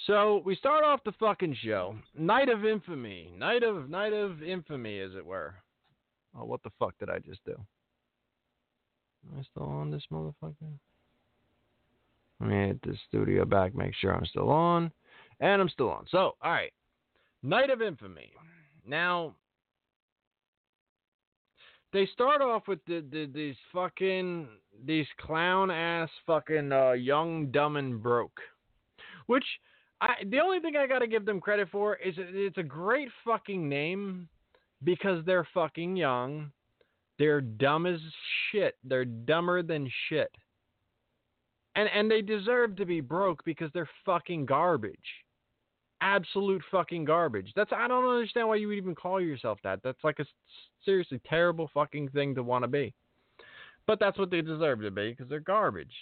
So we start off the fucking show. Night of Infamy. Night of Night of Infamy, as it were. Oh, what the fuck did I just do? Am I still on this motherfucker? Let me hit the studio back, make sure I'm still on. And I'm still on. So, alright. Night of Infamy. Now, they start off with the, the these fucking these clown ass fucking uh, young, dumb, and broke. Which I the only thing I gotta give them credit for is it- it's a great fucking name because they're fucking young. They're dumb as shit. They're dumber than shit. And and they deserve to be broke because they're fucking garbage. Absolute fucking garbage. That's I don't understand why you would even call yourself that. That's like a seriously terrible fucking thing to want to be. But that's what they deserve to be because they're garbage.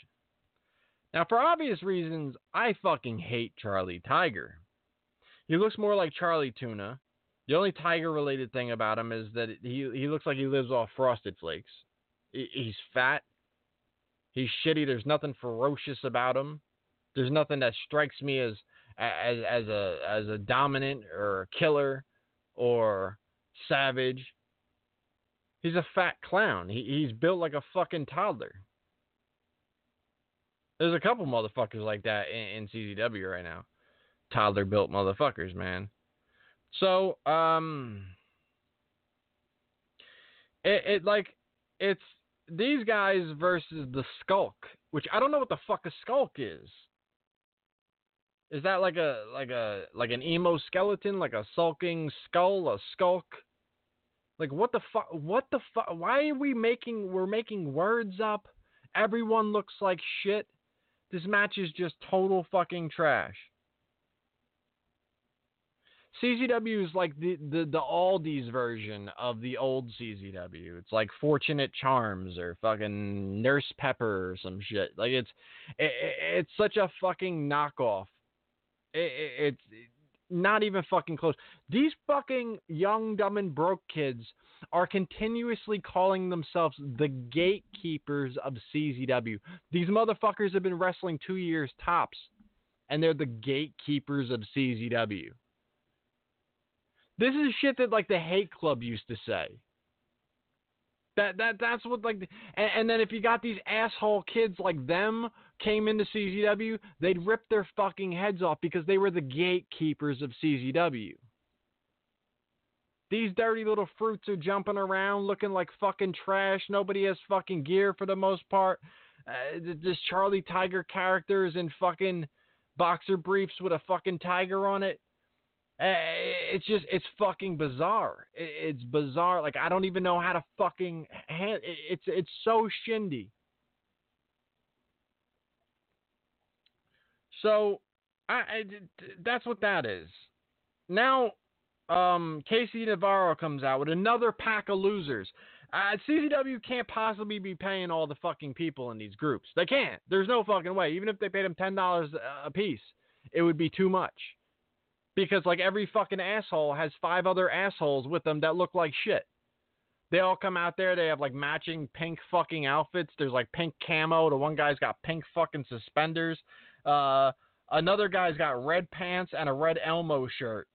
Now, for obvious reasons, I fucking hate Charlie Tiger. He looks more like Charlie Tuna. The only tiger related thing about him is that he he looks like he lives off frosted flakes. He's fat. He's shitty. There's nothing ferocious about him. There's nothing that strikes me as as as a as a dominant or a killer or savage. He's a fat clown. He he's built like a fucking toddler. There's a couple motherfuckers like that in, in CZW right now. Toddler built motherfuckers, man. So, um, it, it like it's these guys versus the Skulk, which I don't know what the fuck a Skulk is. Is that like a like a like an emo skeleton, like a sulking skull, a skulk? Like what the fuck? What the fuck? Why are we making we're making words up? Everyone looks like shit. This match is just total fucking trash. CZW is like the, the, the Aldi's version of the old CZW. It's like Fortunate Charms or fucking Nurse Pepper or some shit. Like it's it, it's such a fucking knockoff. It, it, it's not even fucking close. These fucking young, dumb, and broke kids are continuously calling themselves the gatekeepers of CZW. These motherfuckers have been wrestling two years tops, and they're the gatekeepers of CZW. This is shit that like the Hate Club used to say. That that that's what like, and, and then if you got these asshole kids like them came into CZW, they'd rip their fucking heads off because they were the gatekeepers of CZW. These dirty little fruits are jumping around looking like fucking trash. Nobody has fucking gear for the most part. Uh, this Charlie Tiger character is in fucking boxer briefs with a fucking tiger on it. Uh, it's just, it's fucking bizarre. It's bizarre. Like I don't even know how to fucking. Hand, it's it's so shindy. So, I, I that's what that is. Now, um, Casey Navarro comes out with another pack of losers. Uh, CZW can't possibly be paying all the fucking people in these groups. They can't. There's no fucking way. Even if they paid them ten dollars a piece, it would be too much. Because like every fucking asshole has five other assholes with them that look like shit. They all come out there. They have like matching pink fucking outfits. There's like pink camo. The one guy's got pink fucking suspenders. Uh, another guy's got red pants and a red Elmo shirt,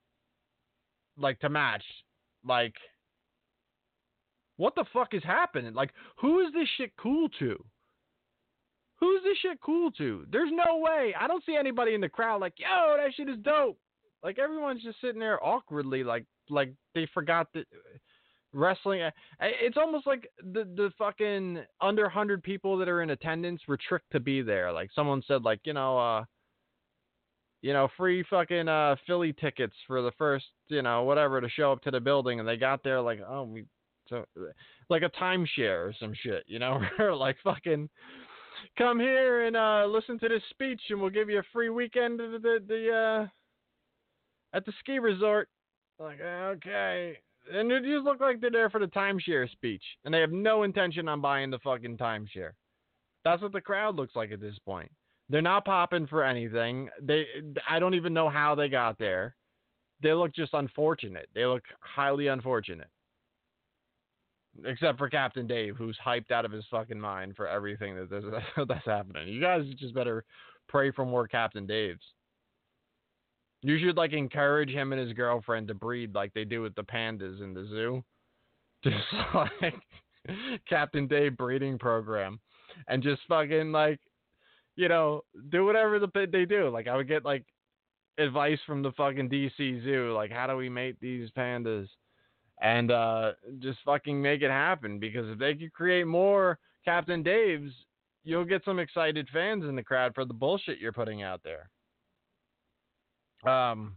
like to match. Like, what the fuck is happening? Like, who is this shit cool to? Who's this shit cool to? There's no way. I don't see anybody in the crowd like, yo, that shit is dope. Like everyone's just sitting there awkwardly, like like they forgot that wrestling. It's almost like the the fucking under hundred people that are in attendance were tricked to be there. Like someone said, like you know, uh, you know, free fucking uh Philly tickets for the first, you know, whatever to show up to the building, and they got there like, oh, we so like a timeshare or some shit, you know, like fucking come here and uh listen to this speech, and we'll give you a free weekend at the the uh at the ski resort. Like okay, and it just look like they're there for the timeshare speech, and they have no intention on buying the fucking timeshare. That's what the crowd looks like at this point. They're not popping for anything. They, I don't even know how they got there. They look just unfortunate. They look highly unfortunate. Except for Captain Dave, who's hyped out of his fucking mind for everything that that's happening. You guys just better pray for more Captain Daves. You should like encourage him and his girlfriend to breed like they do with the pandas in the zoo. Just like Captain Dave breeding program. And just fucking like, you know, do whatever the they do. Like I would get like advice from the fucking DC zoo, like how do we mate these pandas? And uh just fucking make it happen because if they could create more Captain Daves, you'll get some excited fans in the crowd for the bullshit you're putting out there. Um,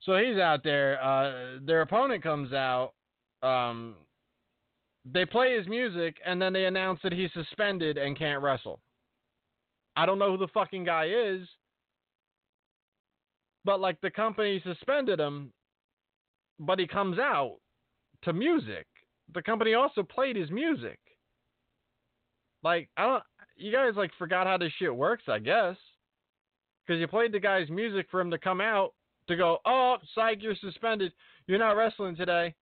so he's out there. Uh, their opponent comes out. Um, they play his music, and then they announce that he's suspended and can't wrestle. I don't know who the fucking guy is, but like the company suspended him, but he comes out to music. The company also played his music. Like I don't, you guys like forgot how this shit works, I guess because you played the guy's music for him to come out to go, oh, psych, you're suspended. You're not wrestling today.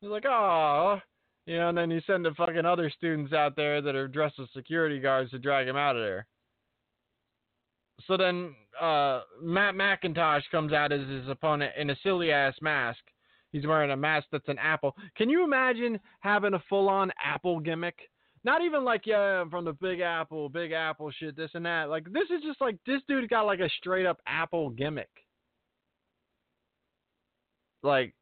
He's like, oh, you know, and then you send the fucking other students out there that are dressed as security guards to drag him out of there. So then uh, Matt McIntosh comes out as his opponent in a silly ass mask. He's wearing a mask that's an apple. Can you imagine having a full on apple gimmick? Not even like yeah, I'm from the Big Apple, Big Apple shit, this and that. Like this is just like this dude got like a straight up Apple gimmick. Like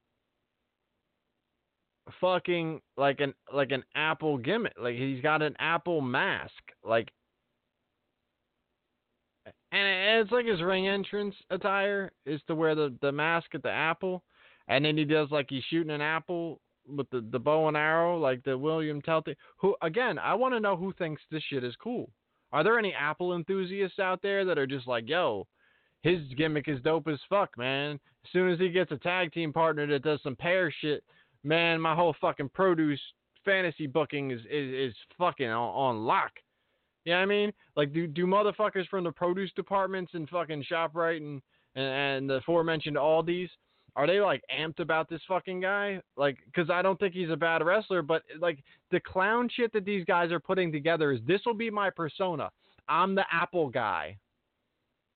fucking like an like an Apple gimmick. Like he's got an Apple mask. Like and it's like his ring entrance attire is to wear the the mask at the Apple, and then he does like he's shooting an apple with the, the bow and arrow, like the William Tell thing. Who again? I want to know who thinks this shit is cool. Are there any Apple enthusiasts out there that are just like, yo, his gimmick is dope as fuck, man. As soon as he gets a tag team partner that does some pair shit, man, my whole fucking produce fantasy booking is is, is fucking on, on lock. You know what I mean? Like, do do motherfuckers from the produce departments and fucking Shoprite and and, and the aforementioned Aldi's are they like amped about this fucking guy? Like, because I don't think he's a bad wrestler, but like the clown shit that these guys are putting together is this will be my persona. I'm the Apple guy.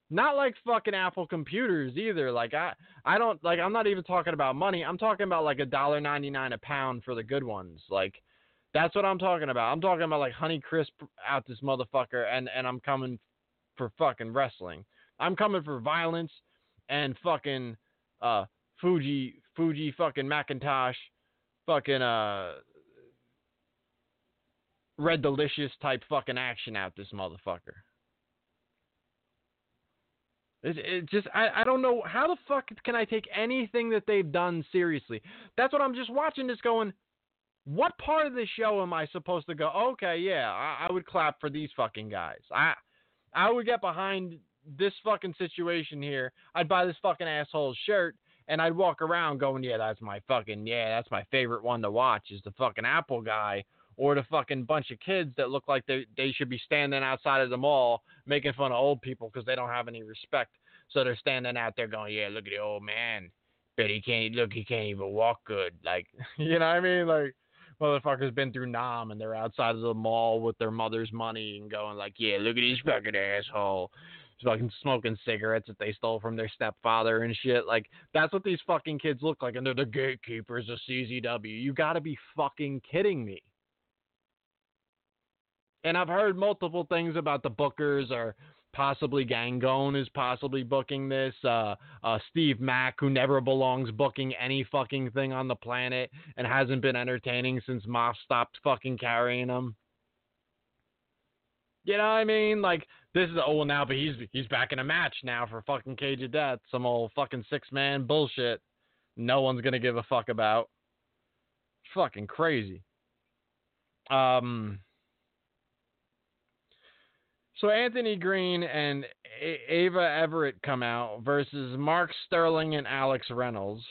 Not like fucking Apple computers either. Like I, I don't like. I'm not even talking about money. I'm talking about like a dollar ninety nine a pound for the good ones. Like That's what I'm talking about. I'm talking about like Honey Crisp out this motherfucker, and and I'm coming for fucking wrestling. I'm coming for violence and fucking uh Fuji Fuji fucking McIntosh, fucking uh Red Delicious type fucking action out this motherfucker. It, it just I, I don't know how the fuck can I take anything that they've done seriously. That's what I'm just watching this going. What part of the show am I supposed to go? Okay, yeah, I, I would clap for these fucking guys. I I would get behind this fucking situation here. I'd buy this fucking asshole's shirt and I'd walk around going, yeah, that's my fucking yeah, that's my favorite one to watch is the fucking Apple guy or the fucking bunch of kids that look like they they should be standing outside of the mall making fun of old people because they don't have any respect. So they're standing out there going, yeah, look at the old man. But he can't look, he can't even walk good. Like, you know what I mean? Like, motherfuckers been through Nam and they're outside of the mall with their mother's money and going like, yeah, look at this fucking asshole. Fucking smoking cigarettes that they stole from their stepfather and shit. Like that's what these fucking kids look like, and they're the gatekeepers of CZW. You got to be fucking kidding me. And I've heard multiple things about the bookers or possibly Gangone is possibly booking this. Uh, uh, Steve Mack, who never belongs booking any fucking thing on the planet and hasn't been entertaining since Moff stopped fucking carrying him. You know what I mean? Like this is oh well now, but he's he's back in a match now for fucking Cage of Death, some old fucking six man bullshit. No one's gonna give a fuck about. Fucking crazy. Um. So Anthony Green and a- Ava Everett come out versus Mark Sterling and Alex Reynolds.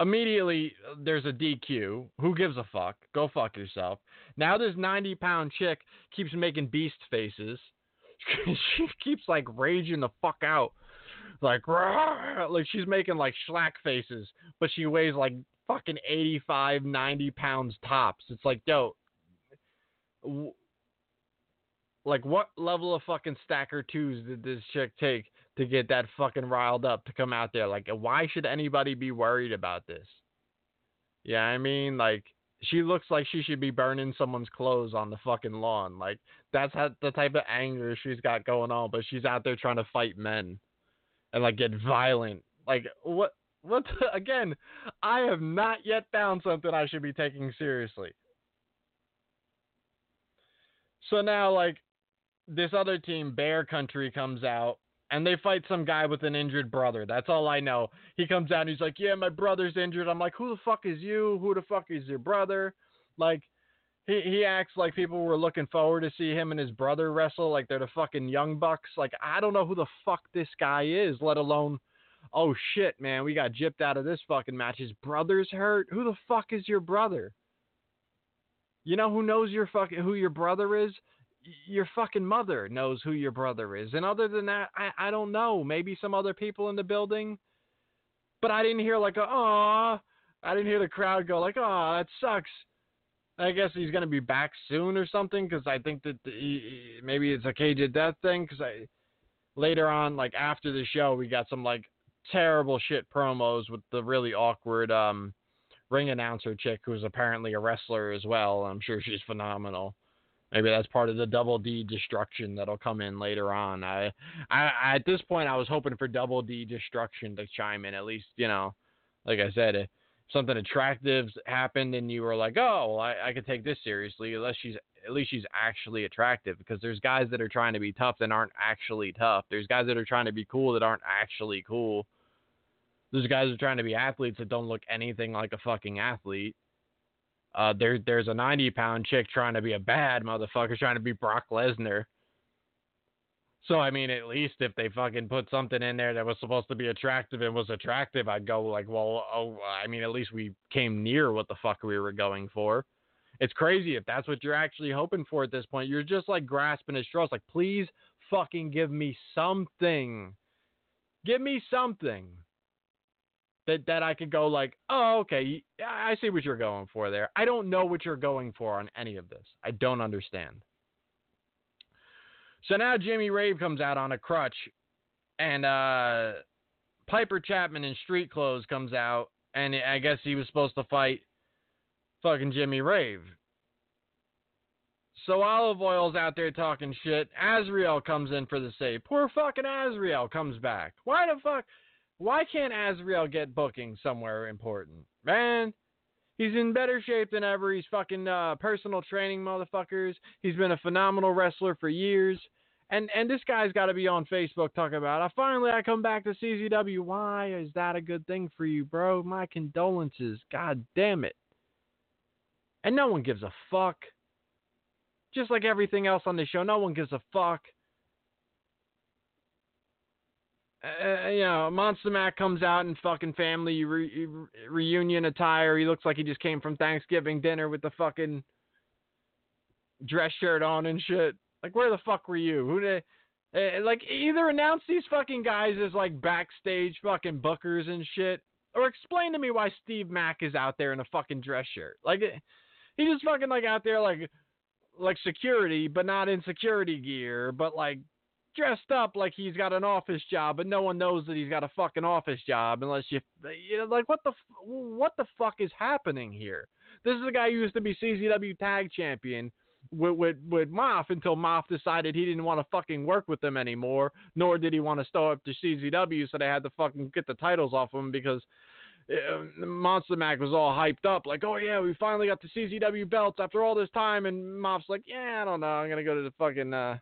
Immediately, there's a DQ. Who gives a fuck? Go fuck yourself. Now this 90 pound chick keeps making beast faces. she keeps like raging the fuck out. Like, like she's making like schlack faces, but she weighs like fucking 85, 90 pounds tops. It's like, yo, like, what level of fucking stacker twos did this chick take to get that fucking riled up to come out there? Like, why should anybody be worried about this? Yeah, I mean, like, she looks like she should be burning someone's clothes on the fucking lawn. Like, that's how, the type of anger she's got going on, but she's out there trying to fight men and, like, get violent. Like, what? What? The, again, I have not yet found something I should be taking seriously. So now, like, this other team, Bear Country, comes out and they fight some guy with an injured brother. That's all I know. He comes out and he's like, "Yeah, my brother's injured." I'm like, "Who the fuck is you? Who the fuck is your brother?" Like, he he acts like people were looking forward to see him and his brother wrestle, like they're the fucking young bucks. Like, I don't know who the fuck this guy is, let alone. Oh shit, man, we got gypped out of this fucking match. His brother's hurt. Who the fuck is your brother? You know who knows your fucking who your brother is? Your fucking mother knows who your brother is. And other than that, I, I don't know. Maybe some other people in the building. But I didn't hear like a I didn't hear the crowd go like oh that sucks. I guess he's gonna be back soon or something because I think that he, maybe it's a cage of death thing because I later on like after the show we got some like terrible shit promos with the really awkward um ring announcer chick who's apparently a wrestler as well. I'm sure she's phenomenal. Maybe that's part of the double D destruction that'll come in later on. I, I, at this point, I was hoping for double D destruction to chime in. At least, you know, like I said, if something attractive happened and you were like, oh, well, I, I could take this seriously. Unless she's at least she's actually attractive. Because there's guys that are trying to be tough that aren't actually tough. There's guys that are trying to be cool that aren't actually cool. There's guys that are trying to be athletes that don't look anything like a fucking athlete. Uh, there, there's a 90 pound chick trying to be a bad motherfucker, trying to be Brock Lesnar. So I mean, at least if they fucking put something in there that was supposed to be attractive and was attractive, I'd go like, well, oh, I mean, at least we came near what the fuck we were going for. It's crazy if that's what you're actually hoping for at this point. You're just like grasping at straws. Like, please fucking give me something. Give me something that that I could go like, oh, okay, I see what you're going for there. I don't know what you're going for on any of this. I don't understand. So now Jimmy Rave comes out on a crutch, and uh, Piper Chapman in street clothes comes out, and I guess he was supposed to fight fucking Jimmy Rave. So Olive Oil's out there talking shit. Azrael comes in for the save. Poor fucking Azrael comes back. Why the fuck? Why can't Azrael get booking somewhere important? Man, he's in better shape than ever. He's fucking uh, personal training motherfuckers. He's been a phenomenal wrestler for years. And and this guy's got to be on Facebook talking about. I finally I come back to CZW. Why is that a good thing for you, bro? My condolences. God damn it. And no one gives a fuck. Just like everything else on the show, no one gives a fuck. Uh, you know, Monster Mack comes out in fucking family re- reunion attire. He looks like he just came from Thanksgiving dinner with the fucking dress shirt on and shit. Like, where the fuck were you? Who did? Uh, like, either announce these fucking guys as like backstage fucking bookers and shit, or explain to me why Steve Mack is out there in a fucking dress shirt. Like, he just fucking like out there like like security, but not in security gear, but like dressed up like he's got an office job, but no one knows that he's got a fucking office job unless you, you know, like what the what the fuck is happening here? This is a guy who used to be CZW Tag Champion with with, with Moff until Moff decided he didn't want to fucking work with them anymore, nor did he want to start up to CZW, so they had to fucking get the titles off him because uh, Monster Mack was all hyped up, like, oh yeah, we finally got the CZW belts after all this time, and Moff's like, yeah, I don't know, I'm gonna go to the fucking uh,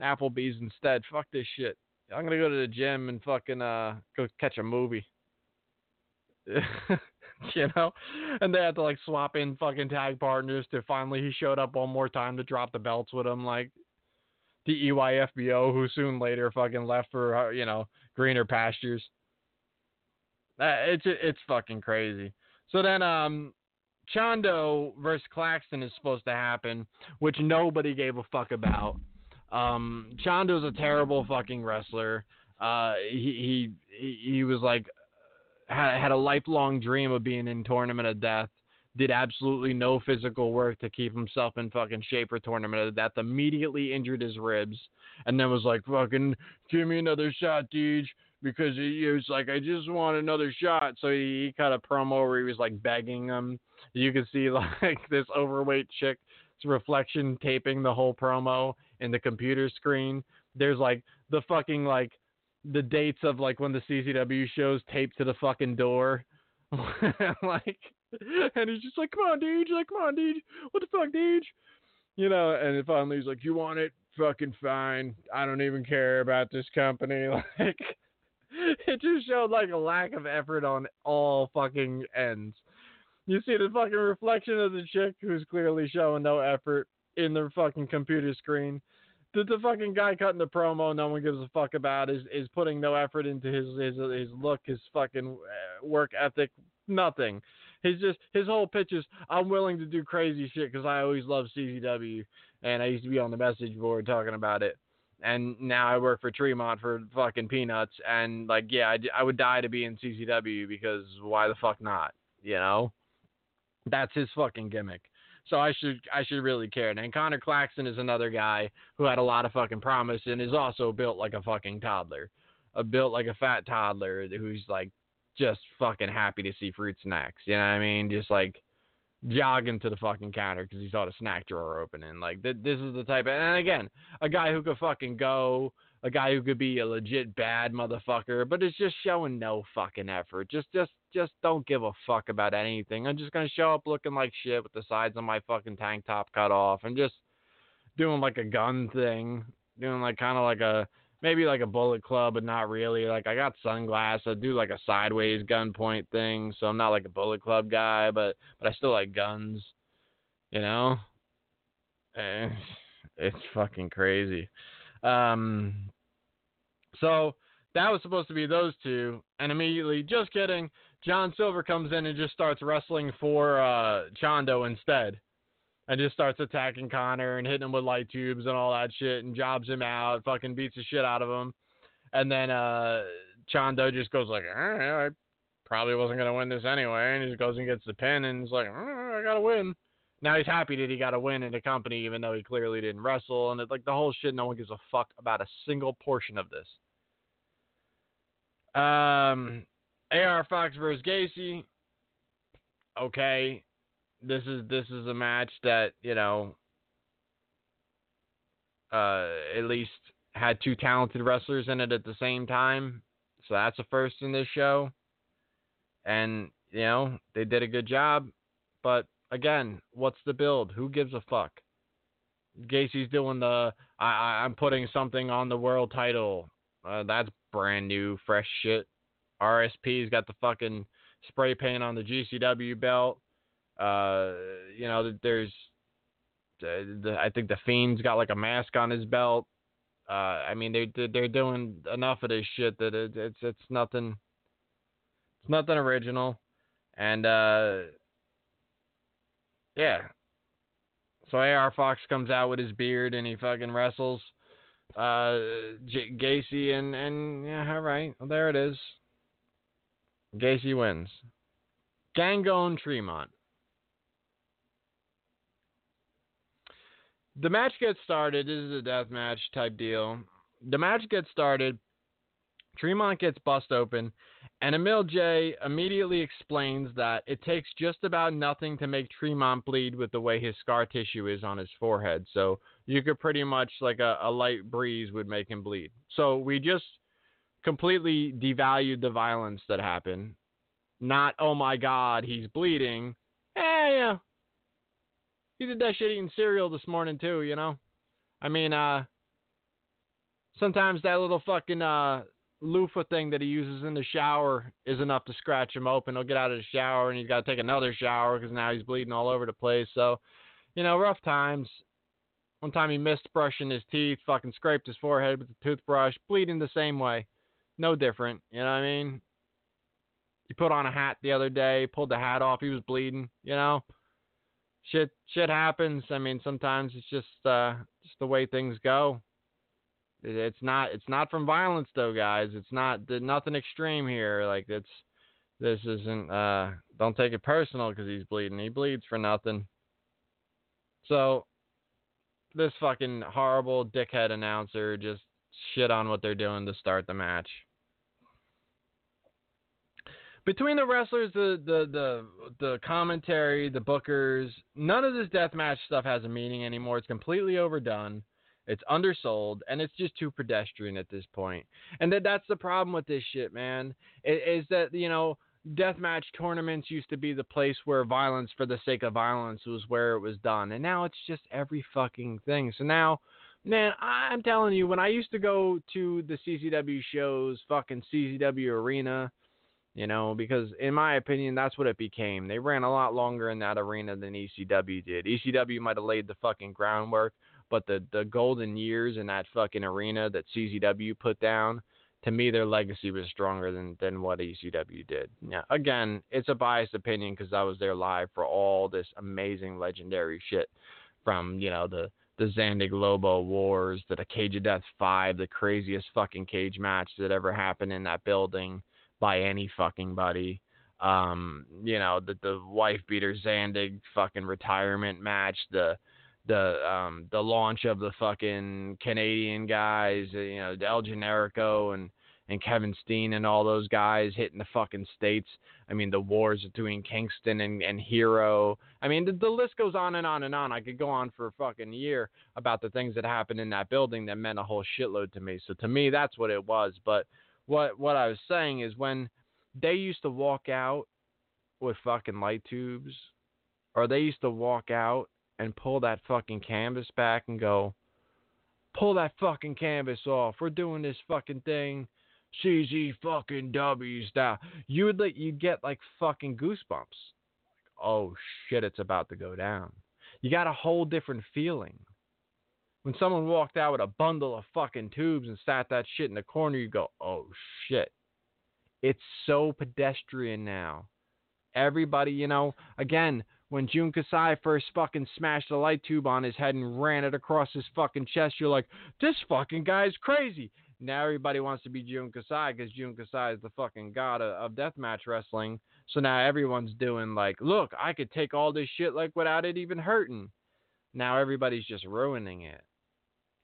Applebee's instead. Fuck this shit. I'm gonna go to the gym and fucking uh go catch a movie. you know, and they had to like swap in fucking tag partners to finally he showed up one more time to drop the belts with him, like the EYFBO, who soon later fucking left for uh, you know greener pastures. Uh, it's it's fucking crazy. So then, um, Chando versus Claxton is supposed to happen, which nobody gave a fuck about. Um, Chando's a terrible fucking wrestler. Uh, he he he was like had had a lifelong dream of being in Tournament of Death. Did absolutely no physical work to keep himself in fucking shape for Tournament of Death. Immediately injured his ribs, and then was like, "Fucking give me another shot, Deej." because he was like, I just want another shot. So he, he cut a promo where he was like begging him. You could see like this overweight chick's reflection taping the whole promo in the computer screen. There's like the fucking like the dates of like when the CCW shows taped to the fucking door. like, and he's just like, come on, dude. Like, come on, dude. What the fuck, dude? You know, and finally he's like, you want it? Fucking fine. I don't even care about this company. Like, it just showed like a lack of effort on all fucking ends. You see the fucking reflection of the chick who's clearly showing no effort in their fucking computer screen. The, the fucking guy cutting the promo no one gives a fuck about is is putting no effort into his his his look, his fucking uh, work ethic, nothing. He's just his whole pitch is I'm willing to do crazy shit because I always love CZW and I used to be on the message board talking about it and now I work for Tremont for fucking peanuts. And like, yeah, I, I would die to be in CZW because why the fuck not? You know, that's his fucking gimmick. So I should I should really care. And Connor Claxton is another guy who had a lot of fucking promise and is also built like a fucking toddler, a built like a fat toddler who's like just fucking happy to see fruit snacks. You know what I mean? Just like jogging to the fucking counter because he saw the snack drawer opening. Like th- this is the type. Of, and again, a guy who could fucking go, a guy who could be a legit bad motherfucker, but it's just showing no fucking effort. Just, just, just don't give a fuck about anything. I'm just gonna show up looking like shit with the sides of my fucking tank top cut off and just doing like a gun thing, doing like kind of like a maybe like a bullet club, but not really. Like I got sunglasses. I do like a sideways gun point thing, so I'm not like a bullet club guy, but but I still like guns. You know, and it's fucking crazy. Um, so that was supposed to be those two, and immediately, just kidding. John Silver comes in and just starts wrestling for uh, Chando instead and just starts attacking Connor and hitting him with light tubes and all that shit and jobs him out, fucking beats the shit out of him. And then uh Chando just goes like, right, I probably wasn't gonna win this anyway, and he goes and gets the pin and he's like, oh, I gotta win. Now he's happy that he got a win in the company, even though he clearly didn't wrestle, and it's like the whole shit. No one gives a fuck about a single portion of this. Um, AR Fox versus Gacy. Okay, this is this is a match that you know uh, at least had two talented wrestlers in it at the same time. So that's a first in this show. And, you know, they did a good job. But again, what's the build? Who gives a fuck? Gacy's doing the I, I I'm putting something on the world title. Uh, that's brand new, fresh shit. RSP's got the fucking spray paint on the GCW belt. Uh, you know, there's the, I think the Fiend's got like a mask on his belt. Uh, I mean, they they're doing enough of this shit that it, it's it's nothing. It's nothing original, and uh, yeah. So AR Fox comes out with his beard and he fucking wrestles uh, Gacy and and yeah, all right, well, there it is. Gacy wins. Gangone Tremont. the match gets started. This is a death match type deal. The match gets started. Tremont gets bust open, and Emil Jay immediately explains that it takes just about nothing to make Tremont bleed with the way his scar tissue is on his forehead. So you could pretty much, like a, a light breeze, would make him bleed. So we just completely devalued the violence that happened. Not, oh my God, he's bleeding. Eh, yeah, he did that shit eating cereal this morning too, you know? I mean, uh sometimes that little fucking uh loofah thing that he uses in the shower is enough to scratch him open. He'll get out of the shower and he's got to take another shower because now he's bleeding all over the place. So, you know, rough times. One time he missed brushing his teeth, fucking scraped his forehead with the toothbrush, bleeding the same way. No different. You know what I mean? He put on a hat the other day, pulled the hat off, he was bleeding, you know? shit shit happens. I mean, sometimes it's just uh, just the way things go. It's not it's not from violence though, guys. It's not nothing extreme here. Like it's this isn't. Uh, don't take it personal because he's bleeding. He bleeds for nothing. So this fucking horrible dickhead announcer just shit on what they're doing to start the match between the wrestlers, the the the the commentary, the bookers, none of this deathmatch stuff has a meaning anymore. It's completely overdone. It's undersold, and it's just too pedestrian at this point. And that that's the problem with this shit, man. Is that you know deathmatch tournaments used to be the place where violence for the sake of violence was where it was done, and now it's just every fucking thing. So now. Man, I'm telling you, when I used to go to the CZW shows, fucking CZW Arena, you know, because in my opinion, that's what it became. They ran a lot longer in that arena than ECW did. ECW might have laid the fucking groundwork, but the the golden years in that fucking arena that CZW put down, to me, their legacy was stronger than than what ECW did. Now, again, it's a biased opinion because I was there live for all this amazing, legendary shit, from you know the the Zandig Lobo Wars, the Cage of Death Five, the craziest fucking cage match that ever happened in that building by any fucking buddy. Um, you know, the the wife beater Zandig fucking retirement match, the the um the launch of the fucking Canadian guys, uh, you know, El Generico and and Kevin Steen and all those guys hitting the fucking states. I mean, the wars between Kingston and, and Hero. I mean, the, the list goes on and on and on. I could go on for a fucking year about the things that happened in that building that meant a whole shitload to me. So to me, that's what it was. But what what I was saying is when they used to walk out with fucking light tubes, or they used to walk out and pull that fucking canvas back and go, pull that fucking canvas off. We're doing this fucking thing. CZ fucking W style. You would like you get like fucking goosebumps. Like, oh shit, it's about to go down. You got a whole different feeling. When someone walked out with a bundle of fucking tubes and sat that shit in the corner, you go, oh shit. It's so pedestrian now. Everybody, you know, again, when Jun Kasai first fucking smashed a light tube on his head and ran it across his fucking chest, you're like, this fucking guy's crazy. Now everybody wants to be Jun Kasai because Jun Kasai is the fucking god of, of deathmatch wrestling. So now everyone's doing like, look, I could take all this shit like without it even hurting. Now everybody's just ruining it.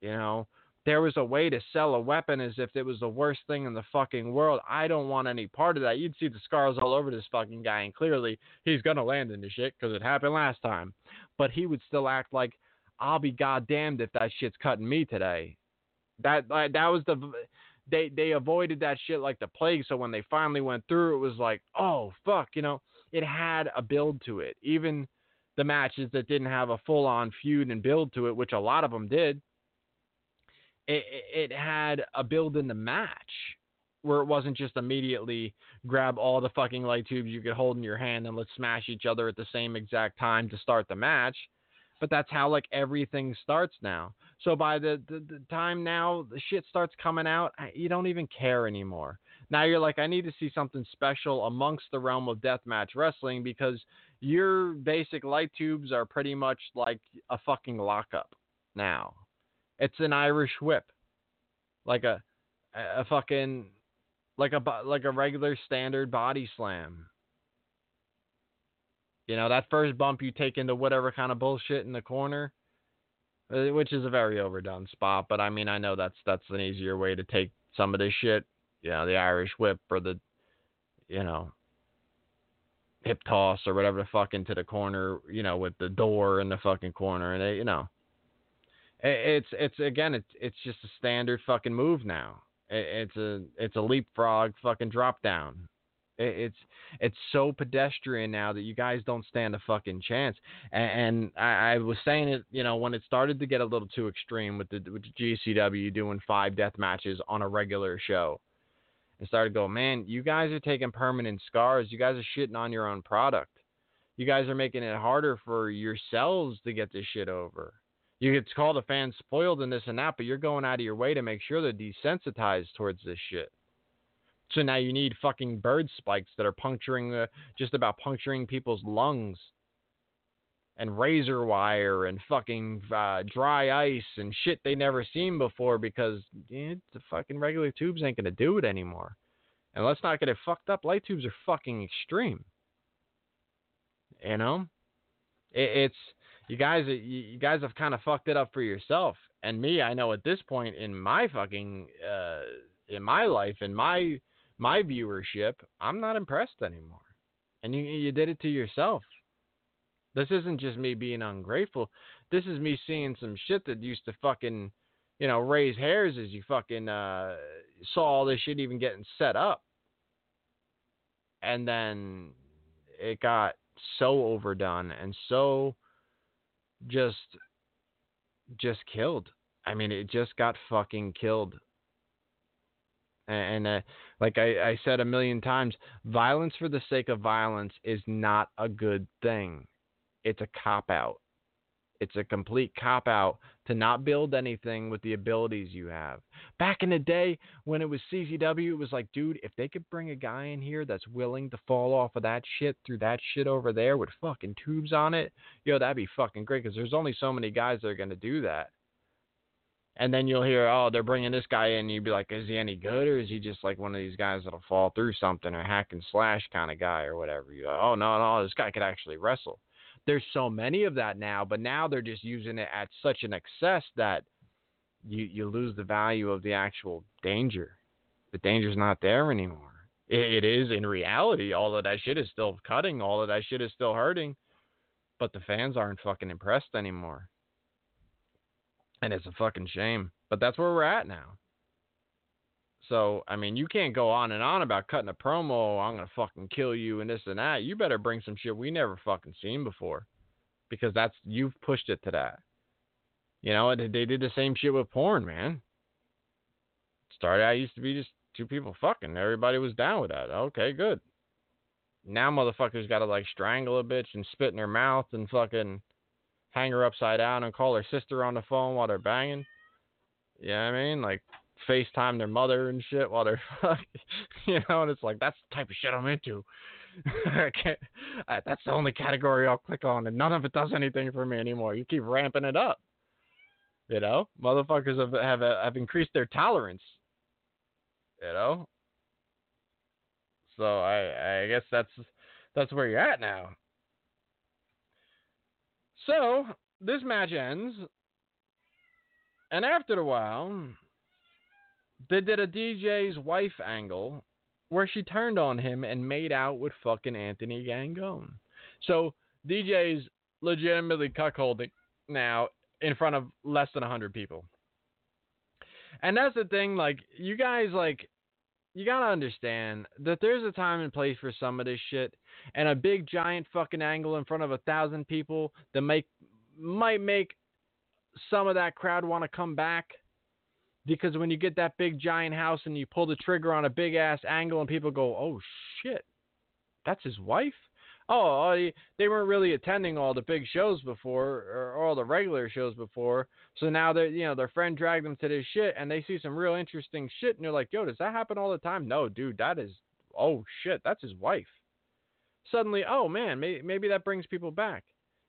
You know, there was a way to sell a weapon as if it was the worst thing in the fucking world. I don't want any part of that. You'd see the scars all over this fucking guy, and clearly he's gonna land in the shit because it happened last time. But he would still act like I'll be goddamned if that shit's cutting me today. That uh, that was the they they avoided that shit like the plague. So when they finally went through, it was like, oh fuck, you know, it had a build to it. Even the matches that didn't have a full on feud and build to it, which a lot of them did, it, it had a build in the match where it wasn't just immediately grab all the fucking light tubes you could hold in your hand and let's smash each other at the same exact time to start the match. But that's how like everything starts now. So by the, the, the time now the shit starts coming out, you don't even care anymore. Now you're like, I need to see something special amongst the realm of deathmatch wrestling because your basic light tubes are pretty much like a fucking lockup now. It's an Irish whip, like a a fucking like a like a regular standard body slam. You know that first bump you take into whatever kind of bullshit in the corner, uh, which is a very overdone spot. But I mean, I know that's that's an easier way to take some of this shit. You know, the Irish whip or the, you know, hip toss or whatever the fuck into the corner. You know, with the door in the fucking corner, and they, you know, it's it's again it's it's just a standard fucking move now. It's a it's a leapfrog fucking drop down. It's it's so pedestrian now that you guys don't stand a fucking chance. And, I, I was saying it, you know, when it started to get a little too extreme with the, with the GCW doing five death matches on a regular show, and started going, man, you guys are taking permanent scars. You guys are shitting on your own product. You guys are making it harder for yourselves to get this shit over you get called a fan spoiled and this and that, but you're going out of your way to make sure they're desensitized towards this shit. So now you need fucking bird spikes that are puncturing, just about puncturing people's lungs, and razor wire and fucking uh, dry ice and shit they never seen before because eh, the fucking regular tubes ain't gonna do it anymore. And let's not get it fucked up. Light tubes are fucking extreme. You know, it, it's you guys you guys have kind of fucked it up for yourself. And me i know at this point in my fucking uh in my life in my my viewership i'm not impressed anymore. And you you did it to yourself. This isn't just me being ungrateful. This is me seeing some shit that used to fucking you know raise hairs as you fucking uh saw all this shit even getting set up. And then it got so overdone and so just just killed. I mean, it just got fucking killed. And uh, like I, I said a million times, violence for the sake of violence is not a good thing. It's a cop out. It's a complete cop out to not build anything with the abilities you have. Back in the day when it was CZW, it was like, dude, if they could bring a guy in here that's willing to fall off of that shit through that shit over there with fucking tubes on it, yo, that'd be fucking great because there's only so many guys that are going to do that. And then you'll hear, oh, they're bringing this guy in. You'd be like, is he any good or is he just like one of these guys that'll fall through something or hack and slash kind of guy or whatever? You go, oh, no, no, this guy could actually wrestle there's so many of that now, but now they're just using it at such an excess that you you lose the value of the actual danger. The danger's not there anymore. It, it is in reality. All of that shit is still cutting. All of that shit is still hurting, but the fans aren't fucking impressed anymore. And it's a fucking shame. But that's where we're at now. So, I mean, you can't go on and on about cutting a promo, I'm going to fucking kill you and this and that. You better bring some shit we never fucking seen before. Because that's, you've pushed it to that. You know, they did the same shit with porn, man. Started out used to be just two people fucking. Everybody was down with that. Okay, good. Now motherfuckers got to like strangle a bitch and spit in her mouth and fucking hang her upside down and call her sister on the phone while they're banging. Yeah, you know I mean, like FaceTime their mother and shit while they're you know, and it's like that's the type of shit I'm into. I, that's the only category I'll click on, and none of it does anything for me anymore. You keep ramping it up. You know, motherfuckers have have have increased their tolerance. You know, so I I guess that's that's where you're at now. So this match ends And after a while, they did a DJ's wife angle where she turned on him and made out with fucking Anthony Gangone. So DJ's legitimately cuckolding now in front of less than 100 people. And that's the thing, like, you guys, like, you gotta understand that there's a time and place for some of this shit, and a big giant fucking angle in front of a thousand people that make might make some of that crowd want to come back. Because when you get that big giant house and you pull the trigger on a big ass angle and people go, "Oh shit, that's his wife." oh, oh they weren't really attending all the big shows before or all the regular shows before. So now they you know their friend dragged them to this shit and they see some real interesting shit and they're like, yo, does that happen all the time? No, dude, that is oh shit, that's his wife. Suddenly, oh man, maybe, maybe that brings people back.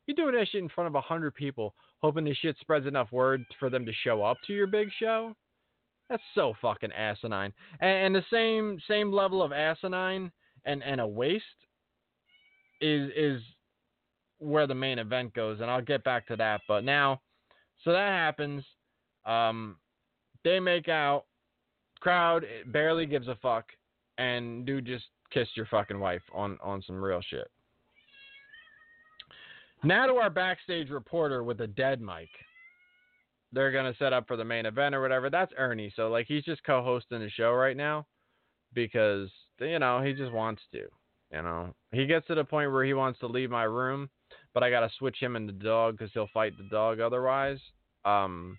You're doing that shit in front of a hundred people, hoping this shit spreads enough word for them to show up to your big show. That's so fucking asinine. And, and the same same level of asinine and and a waste is is where the main event goes, and I'll get back to that. But now, so that happens. Um, they make out. Crowd barely gives a fuck, and dude just kissed your fucking wife on on some real shit. Now to our backstage reporter with a dead mic. They're gonna set up for the main event or whatever. That's Ernie. So like he's just co-hosting the show right now because you know he just wants to. You know, he gets to the point where he wants to leave my room, but I got to switch him and the dog because he'll fight the dog otherwise. Um,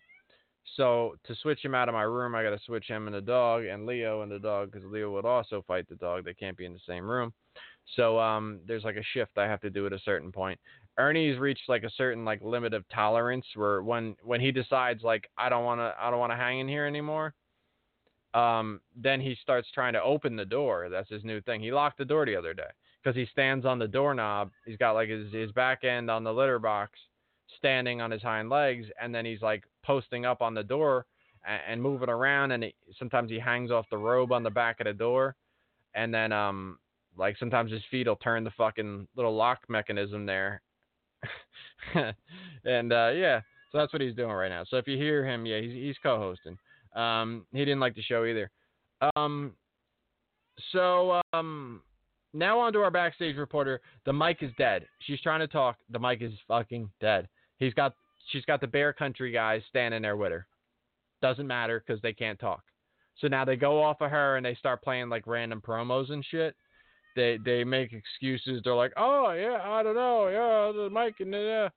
so to switch him out of my room, I got to switch him and the dog and Leo and the dog because Leo would also fight the dog. They can't be in the same room. So um, there's like a shift I have to do at a certain point. Ernie's reached like a certain like limit of tolerance where when when he decides like I don't want to I don't want to hang in here anymore, um, then he starts trying to open the door. That's his new thing. He locked the door the other day because he stands on the doorknob. He's got like his, his back end on the litter box, standing on his hind legs, and then he's like posting up on the door and, and moving around. And he, sometimes he hangs off the robe on the back of the door, and then um, like sometimes his feet will turn the fucking little lock mechanism there. and uh, yeah, so that's what he's doing right now. So if you hear him, yeah, he's he's co-hosting. Um, he didn't like the show either. Um, so um, now on to our backstage reporter. The mic is dead. She's trying to talk. The mic is fucking dead. He's got she's got the Bear Country guys standing there with her. Doesn't matter because they can't talk. So now they go off of her and they start playing like random promos and shit. They they make excuses. They're like, oh yeah, I don't know, yeah, the mic and yeah,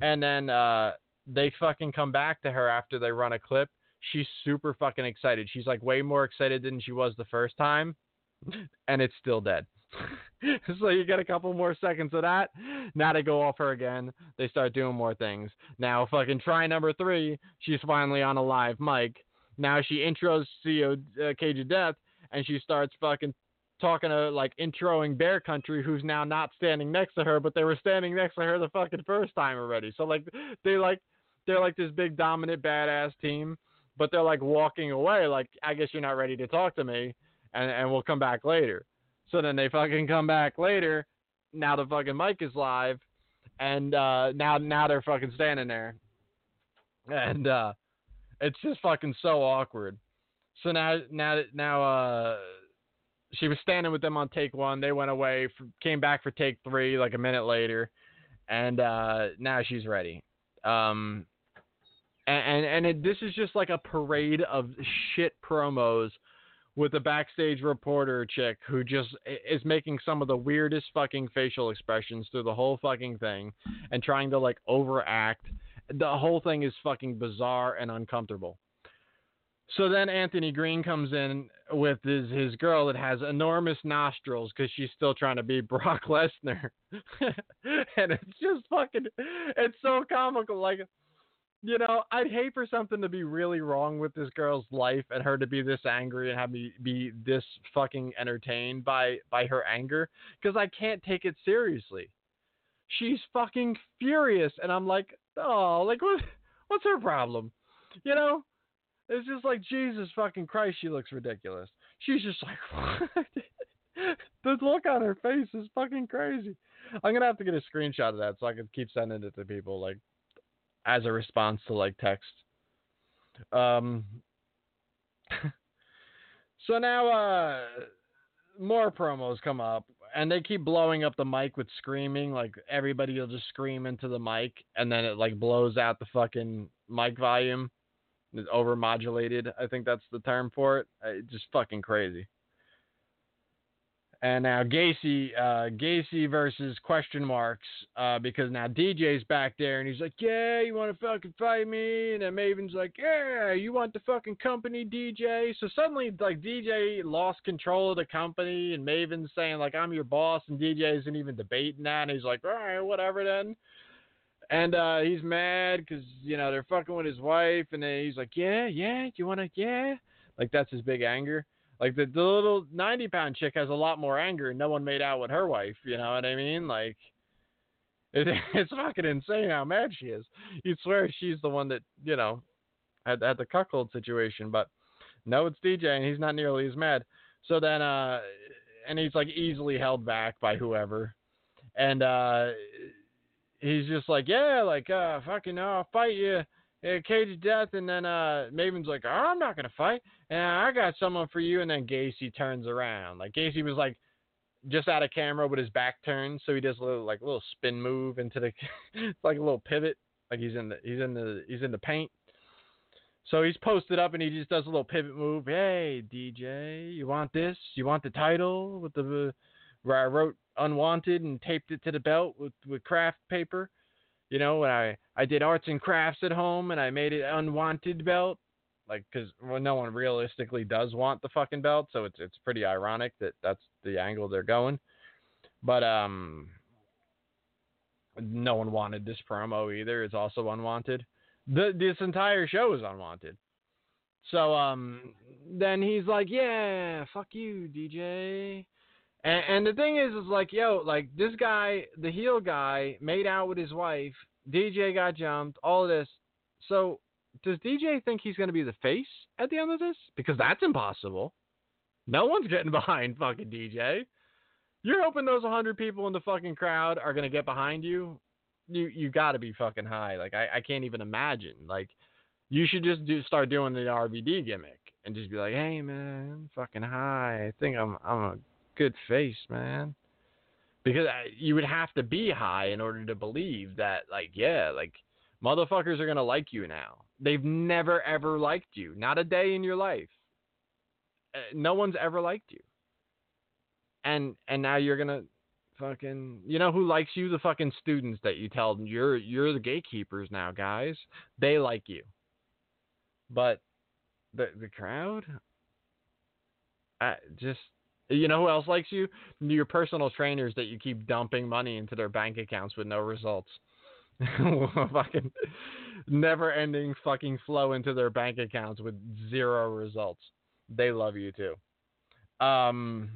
and then uh, they fucking come back to her after they run a clip she's super fucking excited. She's like way more excited than she was the first time, and it's still dead. so you get a couple more seconds of that. Now they go off her again. They start doing more things. Now fucking try number three. She's finally on a live mic. Now she intros CEO uh, Cage of Death, and she starts fucking talking to like introing Bear Country, who's now not standing next to her, but they were standing next to her the fucking first time already. So like they like they're like this big dominant badass team but they're like walking away, like I guess you're not ready to talk to me, and and we'll come back later. So then they fucking come back later. Now the fucking mic is live, and uh, now now they're fucking standing there, and uh, it's just fucking so awkward. So now now now uh, she was standing with them on take one. They went away, came back for take three like a minute later, and uh, now she's ready. Um, and and, it, this is just like a parade of shit promos with a backstage reporter chick who just is making some of the weirdest fucking facial expressions through the whole fucking thing and trying to like overact. The whole thing is fucking bizarre and uncomfortable. So then Anthony Green comes in with his his girl that has enormous nostrils because she's still trying to be Brock Lesnar, and it's just fucking, it's so comical. Like you know, I'd hate for something to be really wrong with this girl's life and her to be this angry and have me be this fucking entertained by by her anger because I can't take it seriously. She's fucking furious and I'm like, "Oh, like what what's her problem?" You know? It's just like Jesus fucking Christ, she looks ridiculous. She's just like what? the look on her face is fucking crazy. I'm gonna have to get a screenshot of that so I can keep sending it to people. Like, as a response to like text. Um, so now, uh, more promos come up, and they keep blowing up the mic with screaming. Like everybody will just scream into the mic, and then it like blows out the fucking mic volume. It's overmodulated. I think that's the term for it. It's just fucking crazy. And now Gacy, uh, Gacy versus question marks, uh, because now DJ's back there and he's like, yeah, you want to fucking fight me? And then Maven's like, yeah, you want the fucking company, DJ? So suddenly, like, DJ lost control of the company and Maven's saying, like, I'm your boss and DJ isn't even debating that. And he's like, all right, whatever then. And uh, he's mad because, you know, they're fucking with his wife. And then he's like, yeah, yeah, you want to, yeah? Like, that's his big anger. Like the, the little ninety pound chick has a lot more anger, and no one made out with her wife. You know what I mean? Like it, it's fucking insane how mad she is. You'd swear she's the one that you know had had the cuckold situation, but no, it's DJ, and he's not nearly as mad. So then, uh, and he's like easily held back by whoever, and uh, he's just like, yeah, like uh, fucking, no, I'll fight you uh, cage of death, and then uh, Maven's like, oh, I'm not gonna fight, and I got someone for you, and then Gacy turns around. Like Gacy was like just out of camera with his back turned, so he does a little like little spin move into the, like a little pivot, like he's in the he's in the he's in the paint. So he's posted up and he just does a little pivot move. Hey DJ, you want this? You want the title with the where I wrote unwanted and taped it to the belt with with craft paper? You know, when I I did arts and crafts at home and I made it unwanted belt, like because well, no one realistically does want the fucking belt, so it's it's pretty ironic that that's the angle they're going. But um, no one wanted this promo either. It's also unwanted. The this entire show is unwanted. So um, then he's like, yeah, fuck you, DJ. And, and the thing is, is like, yo, like this guy, the heel guy, made out with his wife. DJ got jumped. All this. So does DJ think he's going to be the face at the end of this? Because that's impossible. No one's getting behind fucking DJ. You're hoping those 100 people in the fucking crowd are going to get behind you? You you got to be fucking high. Like I, I can't even imagine. Like you should just do start doing the RVD gimmick and just be like, "Hey man, fucking high. I think I'm I'm a good face, man." Because you would have to be high in order to believe that like, yeah, like motherfuckers are to like you now. They've never ever liked you. Not a day in your life. Uh, no one's ever liked you. And and now you're to fucking you know who likes you the fucking students that you tell them you're you're the gatekeepers now guys they like you but the the crowd I just you know who else likes you? Your personal trainers that you keep dumping money into their bank accounts with no results. Fucking never ending fucking flow into their bank accounts with zero results. They love you too. Um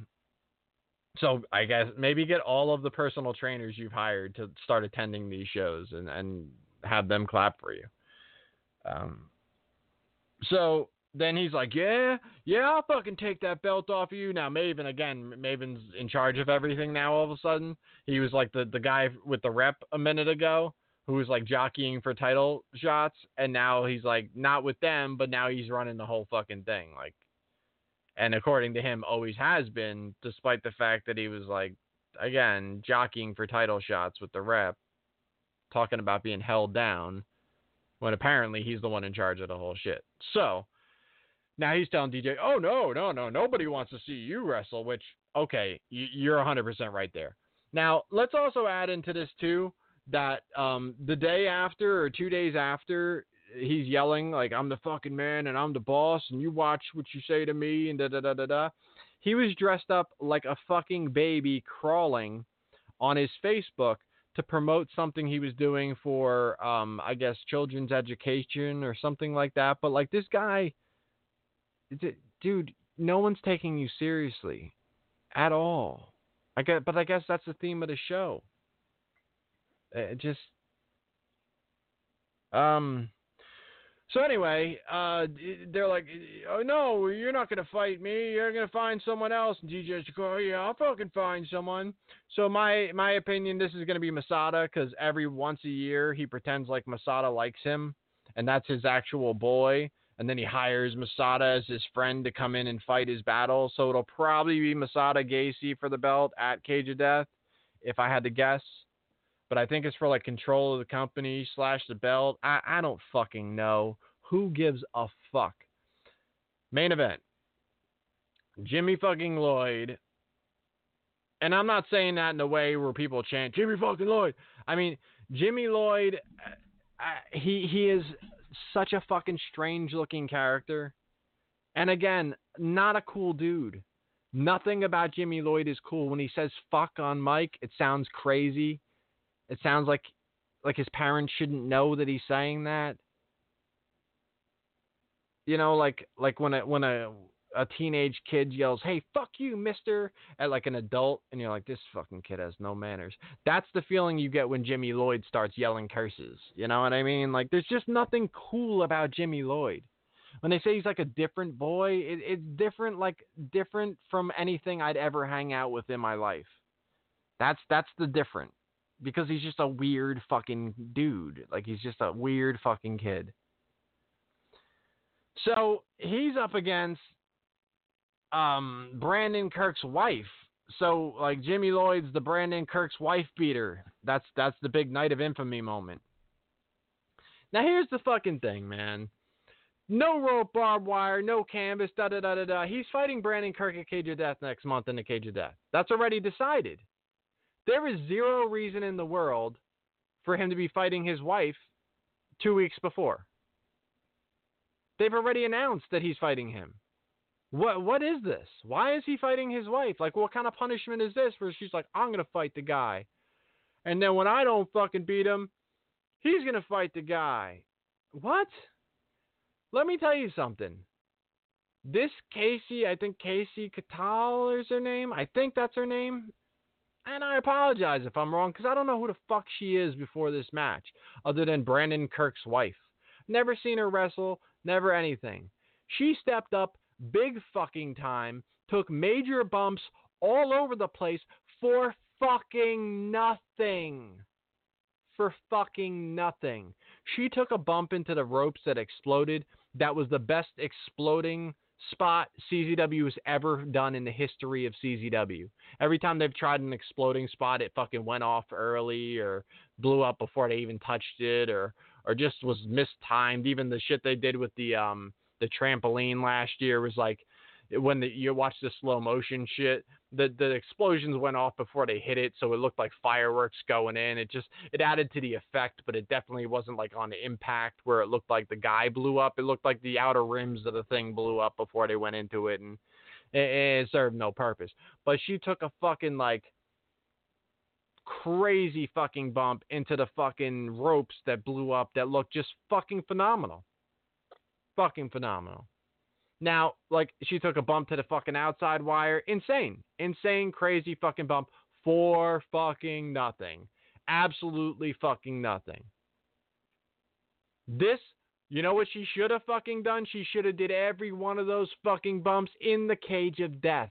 so I guess maybe get all of the personal trainers you've hired to start attending these shows and, and have them clap for you. Um, so then he's like, yeah, yeah, I'll fucking take that belt off of you. Now Maven, again, Maven's in charge of everything now all of a sudden. He was like the, the guy with the rep a minute ago who was like jockeying for title shots. And now he's like not with them, but now he's running the whole fucking thing. Like, and according to him, always has been, despite the fact that he was like, again, jockeying for title shots with the rep, talking about being held down, when apparently he's the one in charge of the whole shit. So now he's telling DJ, oh, no, no, no, nobody wants to see you wrestle, which, okay, you're 100% right there. Now, let's also add into this, too, that um, the day after or two days after he's yelling like I'm the fucking man and I'm the boss and you watch what you say to me and da da da da da. He was dressed up like a fucking baby crawling on his Facebook to promote something he was doing for um I guess children's education or something like that. But like this guy dude, no one's taking you seriously at all. I guess but I guess that's the theme of the show. It just um so anyway, uh, they're like, "Oh no, you're not gonna fight me. You're gonna find someone else." And DJ's like, "Oh yeah, I'll fucking find someone." So my my opinion, this is gonna be Masada because every once a year he pretends like Masada likes him, and that's his actual boy, and then he hires Masada as his friend to come in and fight his battle. So it'll probably be Masada Gacy for the belt at Cage of Death, if I had to guess. But I think it's for like control of the company slash the belt. I, I don't fucking know. Who gives a fuck? Main event. Jimmy fucking Lloyd. And I'm not saying that in a way where people chant Jimmy fucking Lloyd. I mean, Jimmy Lloyd, uh, he he is such a fucking strange looking character. And again, not a cool dude. Nothing about Jimmy Lloyd is cool. When he says fuck on mic, it sounds crazy. It sounds like like his parents shouldn't know that he's saying that. You know, like like when a when a a teenage kid yells, "Hey, fuck you, Mister!" at like an adult, and you're like, "This fucking kid has no manners." That's the feeling you get when Jimmy Lloyd starts yelling curses. You know what I mean? Like, there's just nothing cool about Jimmy Lloyd. When they say he's like a different boy, it, it's different, like different from anything I'd ever hang out with in my life. That's that's the different because he's just a weird fucking dude. Like he's just a weird fucking kid. So he's up against um, Brandon Kirk's wife. So like Jimmy Lloyd's the Brandon Kirk's wife beater. That's that's the big night of infamy moment. Now here's the fucking thing, man. No rope barbed wire, no canvas, da da da da da. He's fighting Brandon Kirk at Cage of Death next month in the Cage of Death. That's already decided. There is zero reason in the world for him to be fighting his wife two weeks before. They've already announced that he's fighting him. What what is this? Why is he fighting his wife? Like what kind of punishment is this where she's like, I'm gonna fight the guy. And then when I don't fucking beat him, he's gonna fight the guy. What? Let me tell you something. This Kasey, I think Kasey Catal is her name. I think that's her name. And I apologize if I'm wrong because I don't know who the fuck she is before this match, other than Brandon Kirk's wife. Never seen her wrestle, never anything. She stepped up big fucking time, took major bumps all over the place for fucking nothing. For fucking nothing. She took a bump into the ropes that exploded. That was the best exploding spot CZW has ever done in the history of CZW. Every time they've tried an exploding spot, it fucking went off early or blew up before they even touched it or or just was mistimed. Even the shit they did with the um the trampoline last year was like when the, you watch the slow motion shit, the the explosions went off before they hit it, so it looked like fireworks going in. It just it added to the effect, but it definitely wasn't like on impact where it looked like the guy blew up. It looked like the outer rims of the thing blew up before they went into it, and it, it served no purpose. But she took a fucking like crazy fucking bump into the fucking ropes that blew up that looked just fucking phenomenal. Fucking phenomenal. Now, like she took a bump to the fucking outside wire. Insane. Insane, crazy fucking bump for fucking nothing. Absolutely fucking nothing. This, you know what she should have fucking done? She should have did every one of those fucking bumps in the cage of death.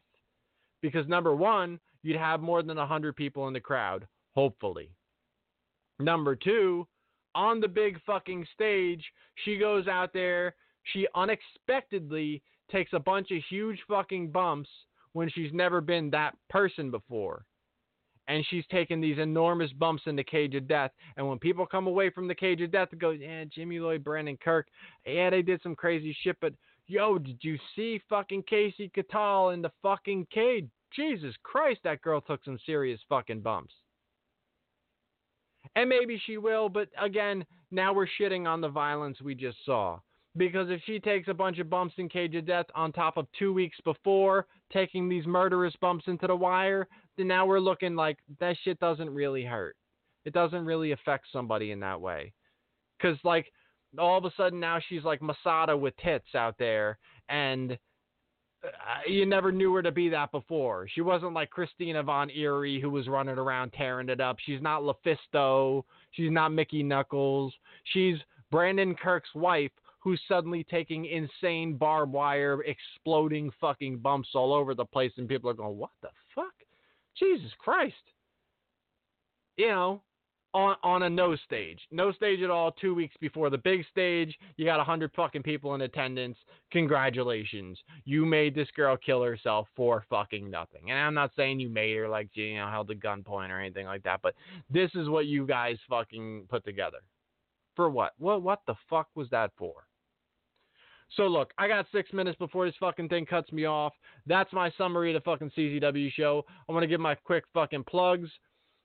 Because number one, you'd have more than a 100 people in the crowd, hopefully. Number two, on the big fucking stage, she goes out there she unexpectedly takes a bunch of huge fucking bumps when she's never been that person before. And she's taken these enormous bumps in the cage of death. And when people come away from the cage of death and go, yeah, Jimmy Lloyd, Brandon Kirk, yeah, they did some crazy shit, but yo, did you see fucking Kasey Catal in the fucking cage? Jesus Christ, that girl took some serious fucking bumps. And maybe she will, but again, now we're shitting on the violence we just saw. Because if she takes a bunch of bumps in Cage of Death on top of two weeks before taking these murderous bumps into the wire, then now we're looking like that shit doesn't really hurt. It doesn't really affect somebody in that way. Because, like, all of a sudden now she's like Masada with tits out there, and uh, you never knew her to be that before. She wasn't like Christina Von Eerie who was running around tearing it up. She's not LuFisto. She's not Mickey Knuckles. She's Brandon Kirk's wife who's suddenly taking insane barbed wire, exploding fucking bumps all over the place, and people are going, "What the fuck? Jesus Christ!" You know, on on a no stage, no stage at all. Two weeks before the big stage, you got a hundred fucking people in attendance. Congratulations, you made this girl kill herself for fucking nothing. And I'm not saying you made her like you know held a gunpoint or anything like that, but this is what you guys fucking put together. For what? What what the fuck was that for? So look, I got six minutes before this fucking thing cuts me off. That's my summary of the fucking CZW show. I want to give my quick fucking plugs.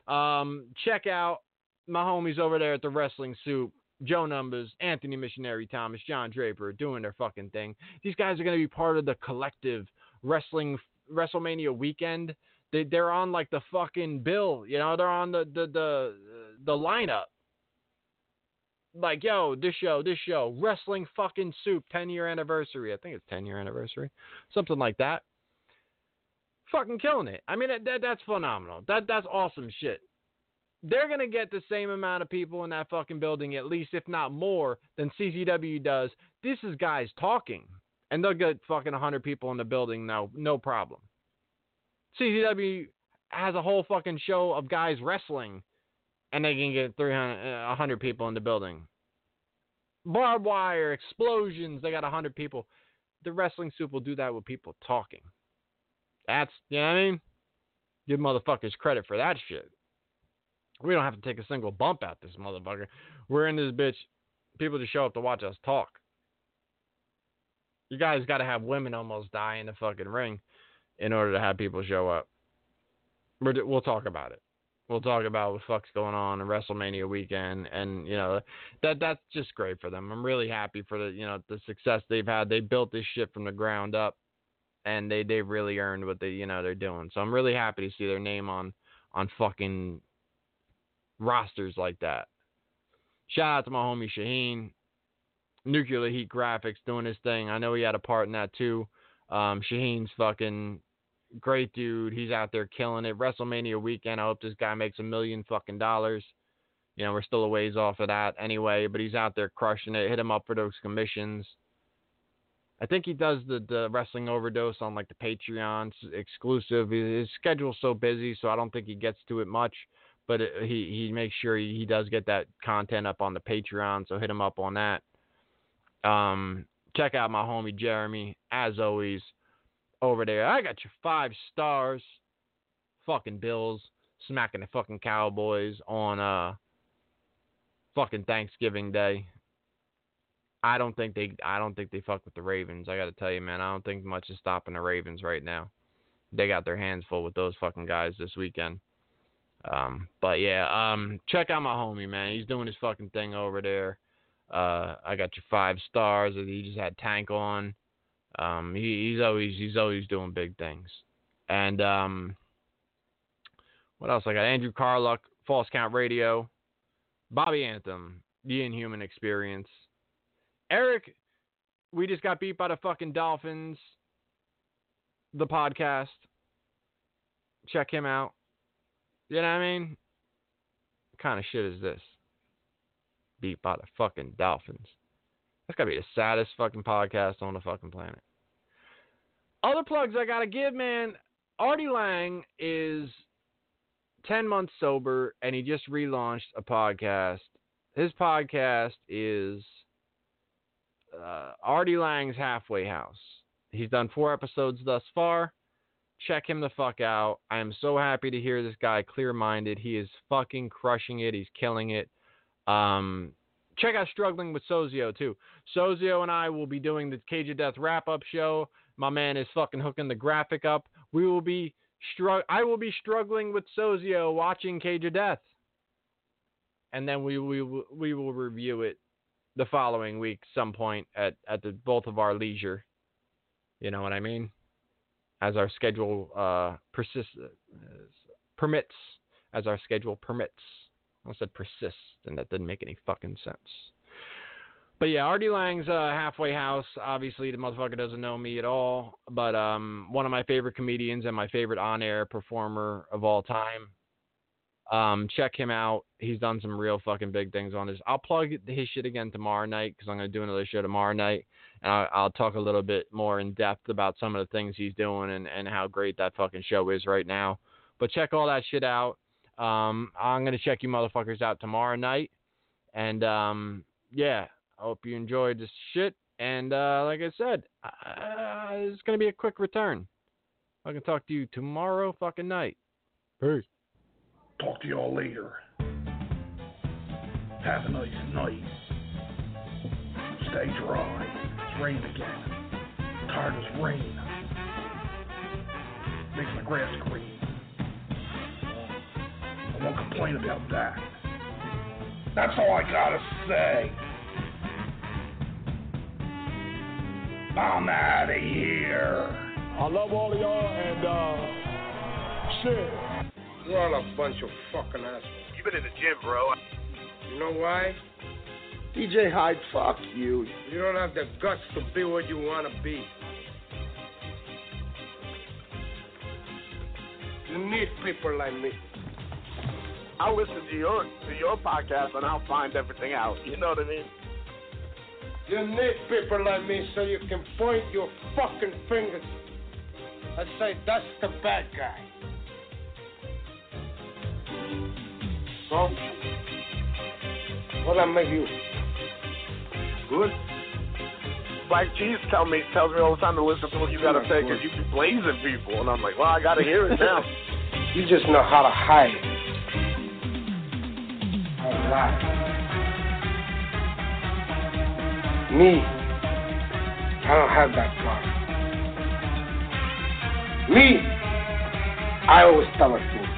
Um, check out my homies over there at the Wrestling Soup. Joe Numbers, Anthony Missionary Thomas, John Draper doing their fucking thing. These guys are going to be part of the collective wrestling WrestleMania weekend. They they're on like the fucking bill, you know, they're on the the the the lineup like, yo, this show, this show, Wrestling fucking Soup, 10 year anniversary. I think it's 10 year anniversary, something like that. Fucking killing it. I mean, that, that that's phenomenal. That that's awesome shit. They're gonna get the same amount of people in that fucking building, at least, if not more, than CZW does. This is guys talking, and they'll get fucking 100 people in the building, no, no problem. CZW has a whole fucking show of guys wrestling and they can get 300, 100 uh, people in the building. Barbed wire, explosions, they got 100 people. The wrestling soup will do that with people talking. That's, you know what I mean? Give motherfuckers credit for that shit. We don't have to take a single bump out this motherfucker. We're in this bitch. People just show up to watch us talk. You guys got to have women almost die in the fucking ring in order to have people show up. we will talk about it we'll talk about what the fuck's going on in WrestleMania weekend, and you know that that's just great for them. I'm really happy for the you know the success they've had. They built this shit from the ground up, and they they've really earned what they you know they're doing. So I'm really happy to see their name on on fucking rosters like that. Shout out to my homie Shaheen, Nuclear Heat Graphics doing his thing. I know he had a part in that too. Um, Shaheen's fucking great dude. He's out there killing it. WrestleMania weekend. I hope this guy makes a million fucking dollars. You know, we're still a ways off of that anyway, but he's out there crushing it. Hit him up for those commissions. I think he does the, the wrestling overdose on like the Patreon exclusive. His schedule's so busy, so I don't think he gets to it much. But it, he he makes sure he, he does get that content up on the Patreon, so hit him up on that. Um, check out my homie Jeremy, as always over there. I got your five stars. Fucking Bills smacking the fucking Cowboys on uh fucking Thanksgiving Day. I don't think they I don't think they fuck with the Ravens. I gotta tell you, man, I don't think much is stopping the Ravens right now. They got their hands full with those fucking guys this weekend. Um, but yeah, um, check out my homie, man. He's doing his fucking thing over there. Uh, I got your five stars. He just had Tank on. Um, he, he's always he's always doing big things. And um, what else? I got Andrew Carluck, False Count Radio, Bobby Anthem, The Inhuman Experience, Eric. We just got beat by the fucking Dolphins. The podcast. Check him out. You know what I mean? What kind of shit is this? Beat by the fucking Dolphins. That's gotta be the saddest fucking podcast on the fucking planet. Other plugs I gotta give, man. Artie Lange is ten months sober, and he just relaunched a podcast. His podcast is uh, Artie Lange's Halfway House. He's done four episodes thus far. Check him the fuck out. I am so happy to hear this guy clear minded. He is fucking crushing it. He's killing it. Um, check out Struggling with Sozio too. Sozio and I will be doing the Cage of Death wrap up show. My man is fucking hooking the graphic up. We will be strugg- I will be struggling with Sozio watching Cage of Death, and then we we we will review it the following week, some point at at the both of our leisure. You know what I mean? As our schedule uh, persists uh, permits, as our schedule permits. I said persist, and that didn't make any fucking sense. But yeah, Artie Lange's uh, halfway house. Obviously, the motherfucker doesn't know me at all, but um, one of my favorite comedians and my favorite on-air performer of all time. Um, check him out. He's done some real fucking big things on this. I'll plug his shit again tomorrow night because I'm gonna do another show tomorrow night, and I'll, I'll, talk a little bit more in depth about some of the things he's doing and, and how great that fucking show is right now. But check all that shit out. Um, I'm gonna check you motherfuckers out tomorrow night, and um, yeah, I hope you enjoyed this shit. And uh, like I said, uh, it's gonna be a quick return. I can talk to you tomorrow fucking night. Peace. Talk to y'all later. Have a nice night. Stay dry. It's raining again. tired of rain. Makes my grass green. I won't complain about that. That's all I gotta say. I'm out of here. I love all of y'all and uh shit. You're all a bunch of fucking assholes. You've been in the gym, bro. You know why? DJ Hyde, fuck you. You don't have the guts to be what you want to be. You need people like me. I'll listen to your to your podcast and I'll find everything out. You know what I mean? You need people like me so you can point your fucking fingers and say that's the bad guy. So, what I make you? Good. Black Cheese tell me tells me all the time to listen to what you gotta say because you be blazing people, and I'm like, well, I gotta hear it now. you just know how to hide. How lie. Me, I don't have that problem. Me, I always tell the truth,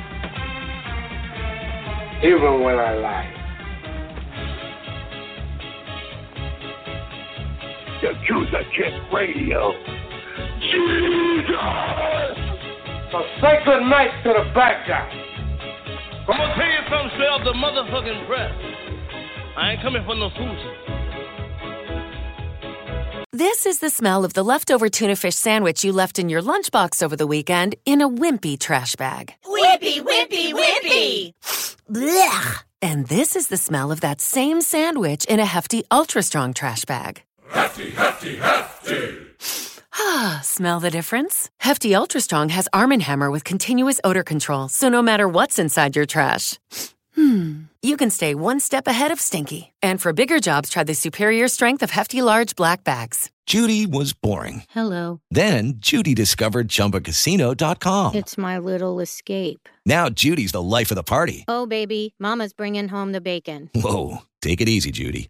even when I lie. Yakuza Kick Radio. Jesus! So say good night to the bad guy. I'm gonna tell you something straight off the motherfucking press. I ain't coming for no fools. This is the smell of the leftover tuna fish sandwich you left in your lunchbox over the weekend in a wimpy trash bag. Wimpy, wimpy, wimpy! Blech! And this is the smell of that same sandwich in a hefty, ultra strong trash bag. Hefty, hefty, hefty! Ah, smell the difference? Hefty Ultra Strong has Arm & Hammer with continuous odor control, so no matter what's inside your trash, hmm, you can stay one step ahead of stinky. And for bigger jobs, try the superior strength of Hefty Large Black Bags. Judy was boring. Hello. Then Judy discovered ChumbaCasino.com. It's my little escape. Now Judy's the life of the party. Oh, baby, Mama's bringing home the bacon. Whoa, take it easy, Judy.